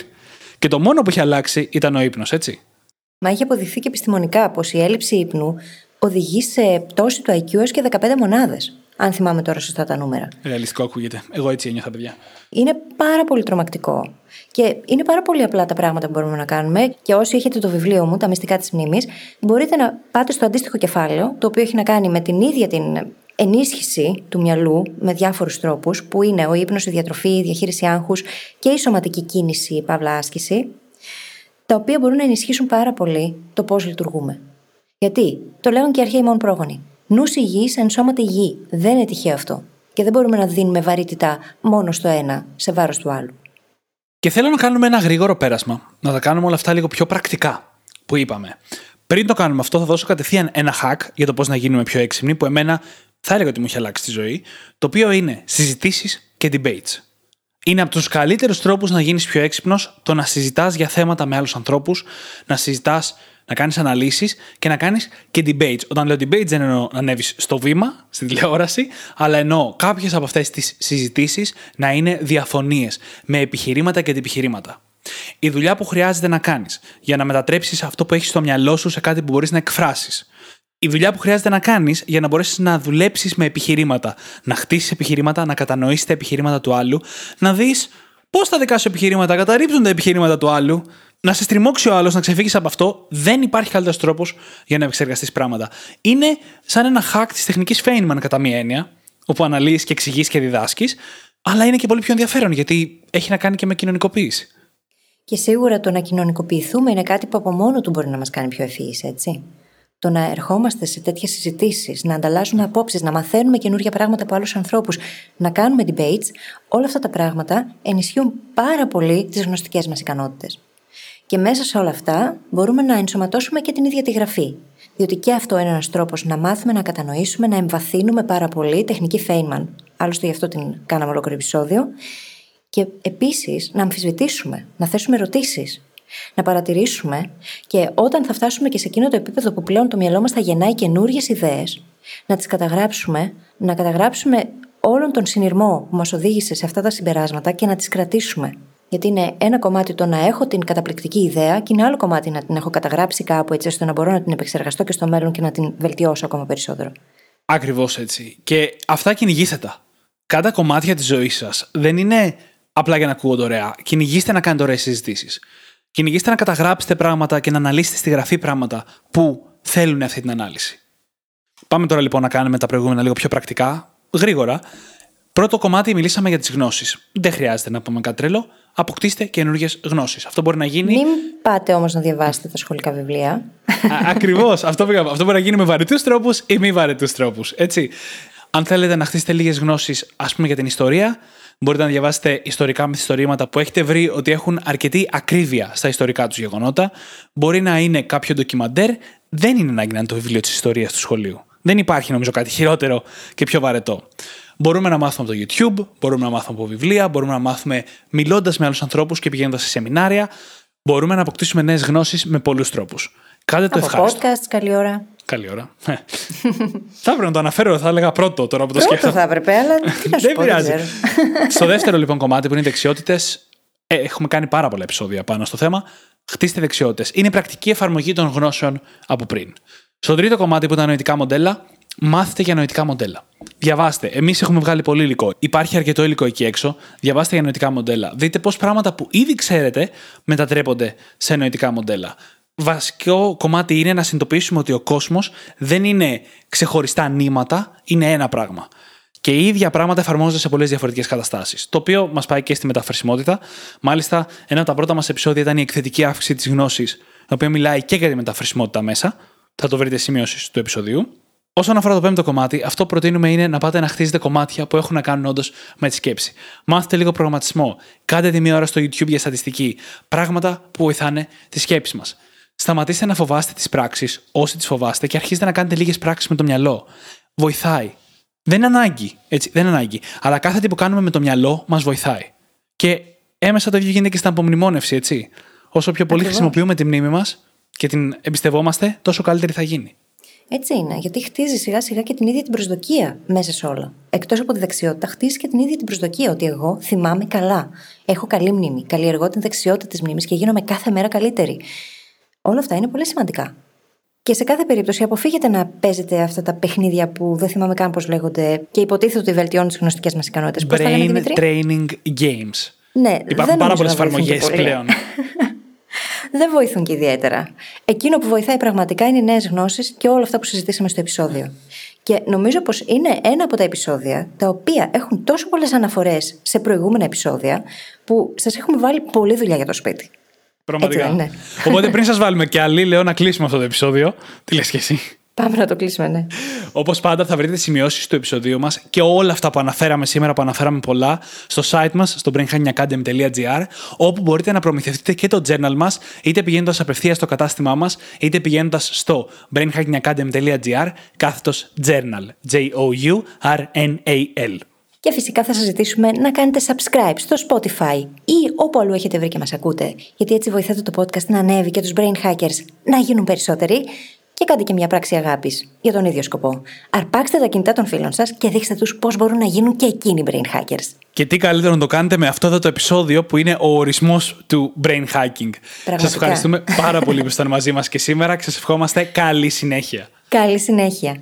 Και το μόνο που είχε αλλάξει ήταν ο ύπνος, έτσι. Μα έχει αποδειχθεί και επιστημονικά πως η έλλειψη ύπνου οδηγεί σε πτώση του IQ έως και 15 μονάδες. Αν θυμάμαι τώρα σωστά τα νούμερα. Ρεαλιστικό ακούγεται. Εγώ έτσι ένιωθα, παιδιά. Είναι πάρα πολύ τρομακτικό. Και είναι πάρα πολύ απλά τα πράγματα που μπορούμε να κάνουμε. Και όσοι έχετε το βιβλίο μου, Τα Μυστικά της Μνήμης, μπορείτε να πάτε στο αντίστοιχο κεφάλαιο, το οποίο έχει να κάνει με την ίδια την ενίσχυση του μυαλού με διάφορους τρόπους, που είναι ο ύπνος, η διατροφή, η διαχείριση άγχους και η σωματική κίνηση, η παύλα άσκηση, τα οποία μπορούν να ενισχύσουν πάρα πολύ το πώς λειτουργούμε. Γιατί, το λέγουν και οι αρχαίοι μόνο πρόγονοι. Νους υγιής, εν σώματι υγιή. Δεν είναι τυχαίο αυτό. Και δεν μπορούμε να δίνουμε βαρύτητα μόνο στο ένα, σε βάρος του άλλου. Και θέλω να κάνουμε ένα γρήγορο πέρασμα. Να τα κάνουμε όλα αυτά λίγο πιο πρακτικά. Που είπαμε. Πριν το κάνουμε αυτό, θα δώσω κατευθείαν ένα hack για το πώς να γίνουμε πιο έξυπνοι, που εμένα θα έλεγα ότι μου έχει αλλάξει τη ζωή. Το οποίο είναι συζητήσεις και debates. Είναι από τους καλύτερους τρόπους να γίνεις πιο έξυπνος το να συζητάς για θέματα με άλλους ανθρώπους, να συζητάς να κάνεις αναλύσεις και να κάνεις και debates. Όταν λέω debates, δεν εννοώ να ανέβεις στο βήμα, στην τηλεόραση, αλλά εννοώ κάποιες από αυτές τις συζητήσεις να είναι διαφωνίες με επιχειρήματα και αντιπιχειρήματα. Η δουλειά που χρειάζεται να κάνεις για να μετατρέψεις αυτό που έχεις στο μυαλό σου σε κάτι που μπορείς να εκφράσεις. Η δουλειά που χρειάζεται να κάνεις για να μπορέσεις να δουλέψεις με επιχειρήματα. Να χτίσεις επιχειρήματα, να κατανοήσει τα επιχειρήματα του άλλου, να δεις πώς τα δικά σου επιχειρήματα καταρρύπτουν τα επιχειρήματα του άλλου, να σε στριμώξει ο άλλος, να ξεφύγεις από αυτό, δεν υπάρχει καλύτερος τρόπος για να επεξεργαστείς πράγματα. Είναι σαν ένα hack της τεχνικής Feynman κατά μία έννοια, όπου αναλύεις και εξηγείς και διδάσκεις, αλλά είναι και πολύ πιο ενδιαφέρον γιατί έχει να κάνει και με κοινωνικοποίηση. Και σίγουρα το να κοινωνικοποιηθούμε είναι κάτι που από μόνο του μπορεί να μας κάνει πιο ευφυείς, έτσι. Το να ερχόμαστε σε τέτοιες συζητήσεις, να ανταλλάσσουμε απόψεις, να μαθαίνουμε καινούργια πράγματα από άλλους ανθρώπους, να κάνουμε debates, όλα αυτά τα πράγματα ενισχύουν πάρα πολύ τις γνωστικές μας ικανότητες. Και μέσα σε όλα αυτά μπορούμε να ενσωματώσουμε και την ίδια τη γραφή. Διότι και αυτό είναι ένας τρόπος να μάθουμε να κατανοήσουμε, να εμβαθύνουμε πάρα πολύ τεχνική Feynman. Άλλωστε γι' αυτό την κάναμε ολόκληρο επεισόδιο. Και επίσης να αμφισβητήσουμε, να θέσουμε ερωτήσεις, να παρατηρήσουμε και όταν θα φτάσουμε και σε εκείνο το επίπεδο που πλέον το μυαλό μας θα γεννάει καινούριες ιδέες, να τις καταγράψουμε, να καταγράψουμε όλον τον συνειρμό που μας οδήγησε σε αυτά τα συμπεράσματα και να τις κρατήσουμε. Γιατί είναι ένα κομμάτι το να έχω την καταπληκτική ιδέα και είναι άλλο κομμάτι να την έχω καταγράψει κάπου έτσι ώστε να μπορώ να την επεξεργαστώ και στο μέλλον και να την βελτιώσω ακόμα περισσότερο. Ακριβώς έτσι. Και αυτά κυνηγήστε τα. Κάντε κομμάτια της ζωής σας. Δεν είναι απλά για να ακούγονται ωραία. Κυνηγήστε να κάνετε ωραίες συζητήσεις. Κυνηγήστε να καταγράψετε πράγματα και να αναλύσετε στη γραφή πράγματα που θέλουν αυτή την ανάλυση. Πάμε τώρα λοιπόν να κάνουμε τα προηγούμενα λίγο πιο πρακτικά, γρήγορα. Πρώτο κομμάτι μιλήσαμε για τις γνώσεις. Δεν χρειάζεται να πούμε κάτι τρελό. Αποκτήστε καινούργιες γνώσεις. Αυτό μπορεί να γίνει. Μην πάτε όμως να διαβάσετε τα σχολικά βιβλία. Ακριβώς. αυτό, αυτό μπορεί να γίνει με βαρετούς τρόπους ή μη βαρετούς τρόπους. Έτσι. Αν θέλετε να χτίσετε λίγες γνώσεις, ας πούμε για την ιστορία, μπορείτε να διαβάσετε ιστορικά μυθιστορήματα που έχετε βρει ότι έχουν αρκετή ακρίβεια στα ιστορικά τους γεγονότα. Μπορεί να είναι κάποιο ντοκιμαντέρ. Δεν είναι ανάγκη να είναι το βιβλίο της ιστορίας του σχολείου. Δεν υπάρχει νομίζω κάτι χειρότερο και πιο βαρετό. Μπορούμε να μάθουμε από το YouTube, μπορούμε να μάθουμε από βιβλία, μπορούμε να μάθουμε μιλώντας με άλλους ανθρώπους και πηγαίνοντας σε σεμινάρια. Μπορούμε να αποκτήσουμε νέες γνώσεις με πολλούς τρόπους. Κάντε το Από ευχάριστο. podcast, καλή ώρα. Καλή ώρα. Ε. θα έπρεπε να το αναφέρω, θα έλεγα πρώτο τώρα που το Πρώτο σκέφτομαι. θα έπρεπε, αλλά τι να σου Δεν πω, δεν πειράζει. ξέρω. Στο δεύτερο λοιπόν κομμάτι που είναι οι δεξιότητες, έχουμε κάνει πάρα πολλά επεισόδια πάνω στο θέμα. Χτίστε δεξιότητες. Είναι η πρακτική εφαρμογή των γνώσεων από πριν. Στο τρίτο κομμάτι που ήταν νοητικά μοντέλα, μάθετε για νοητικά μοντέλα. Διαβάστε. Εμείς έχουμε βγάλει πολύ υλικό. Υπάρχει αρκετό υλικό εκεί έξω. Διαβάστε για νοητικά μοντέλα. Δείτε πώς πράγματα που ήδη ξέρετε μετατρέπονται σε νοητικά μοντέλα. Βασικό κομμάτι είναι να συνειδητοποιήσουμε ότι ο κόσμος δεν είναι ξεχωριστά νήματα, είναι ένα πράγμα. Και οι ίδια πράγματα εφαρμόζονται σε πολλές διαφορετικές καταστάσεις. Το οποίο μας πάει και στη μεταφρασιμότητα. Μάλιστα, ένα από τα πρώτα μας επεισόδια ήταν η εκθετική αύξηση της γνώσης, η οποία μιλάει και για τη μεταφρασιμότητα μέσα. Θα το βρείτε σημειώσει του επεισοδίου. Όσον αφορά το πέμπτο κομμάτι, αυτό που προτείνουμε είναι να πάτε να χτίζετε κομμάτια που έχουν να κάνουν όντως με τη σκέψη. Μάθετε λίγο προγραμματισμό. Κάντε τη μία ώρα στο YouTube για στατιστική. Πράγματα που βοηθάνε τη σκέψη μας. Σταματήστε να φοβάστε τις πράξεις όσοι τις φοβάστε και αρχίστε να κάνετε λίγες πράξεις με το μυαλό. Βοηθάει. Δεν είναι ανάγκη. Έτσι, δεν είναι ανάγκη. Αλλά κάθε τι που κάνουμε με το μυαλό μας βοηθάει. Και έμεσα το ίδιο γίνεται και στην απομνημόνευση, έτσι. Όσο πιο πολύ Ακριβώς. χρησιμοποιούμε τη μνήμη μας και την εμπιστευόμαστε, τόσο καλύτερη θα γίνει. Έτσι είναι, γιατί χτίζει σιγά σιγά και την ίδια την προσδοκία μέσα σε όλα. Εκτός από τη δεξιότητα, χτίζει και την ίδια την προσδοκία ότι εγώ θυμάμαι καλά. Έχω καλή μνήμη. Καλλιεργώ την δεξιότητα της μνήμης και γίνομαι κάθε μέρα καλύτερη. Όλα αυτά είναι πολύ σημαντικά. Και σε κάθε περίπτωση αποφύγετε να παίζετε αυτά τα παιχνίδια που δεν θυμάμαι καν πώς λέγονται και υποτίθεται ότι βελτιώνουν τις γνωστικές μας ικανότητες. Πώς τα λέμε, Brain Δημήτρη; training games. Ναι, Υπάρχουν δεν πάρα νομίζω πολλές να βοηθούν εφαρμογές και πολύ. πλέον. δεν βοηθούν και ιδιαίτερα. Εκείνο που βοηθάει πραγματικά είναι οι νέες γνώσεις και όλα αυτά που συζητήσαμε στο επεισόδιο. Και νομίζω πως είναι ένα από τα επεισόδια τα οποία έχουν τόσο πολλές αναφορές σε προηγούμενα επεισόδια που σας έχουμε βάλει πολλή δουλειά για το σπίτι. Πραγματικά. δεν είναι. Οπότε πριν σας βάλουμε και άλλη, λέω να κλείσουμε αυτό το επεισόδιο. Τι λες και εσύ; Πάμε να το κλείσουμε, ναι. Όπως πάντα, θα βρείτε τι σημειώσεις του επεισοδίου μας και όλα αυτά που αναφέραμε σήμερα, που αναφέραμε πολλά, στο site μας, στο brainhackingacademy.gr, όπου μπορείτε να προμηθευτείτε και το journal μας, είτε πηγαίνοντας απευθείας στο κατάστημά μας, είτε πηγαίνοντας στο brainhackingacademy.gr, κάθετος journal. J-O-U-R-N-A-L. Και φυσικά θα σας ζητήσουμε να κάνετε subscribe στο Spotify ή όπου αλλού έχετε βρει και μας ακούτε, γιατί έτσι βοηθάτε το podcast να ανέβει και τους brain hackers να γίνουν περισσότεροι και κάντε και μια πράξη αγάπης για τον ίδιο σκοπό. Αρπάξτε τα κινητά των φίλων σας και δείξτε τους πώς μπορούν να γίνουν και εκείνοι brain hackers. Και τι καλύτερο να το κάνετε με αυτό εδώ το επεισόδιο που είναι ο ορισμός του brain hacking. Σας ευχαριστούμε πάρα πολύ που ήσασταν μαζί μας και σήμερα και σας ευχόμαστε καλή συνέχεια. Καλή συνέχεια.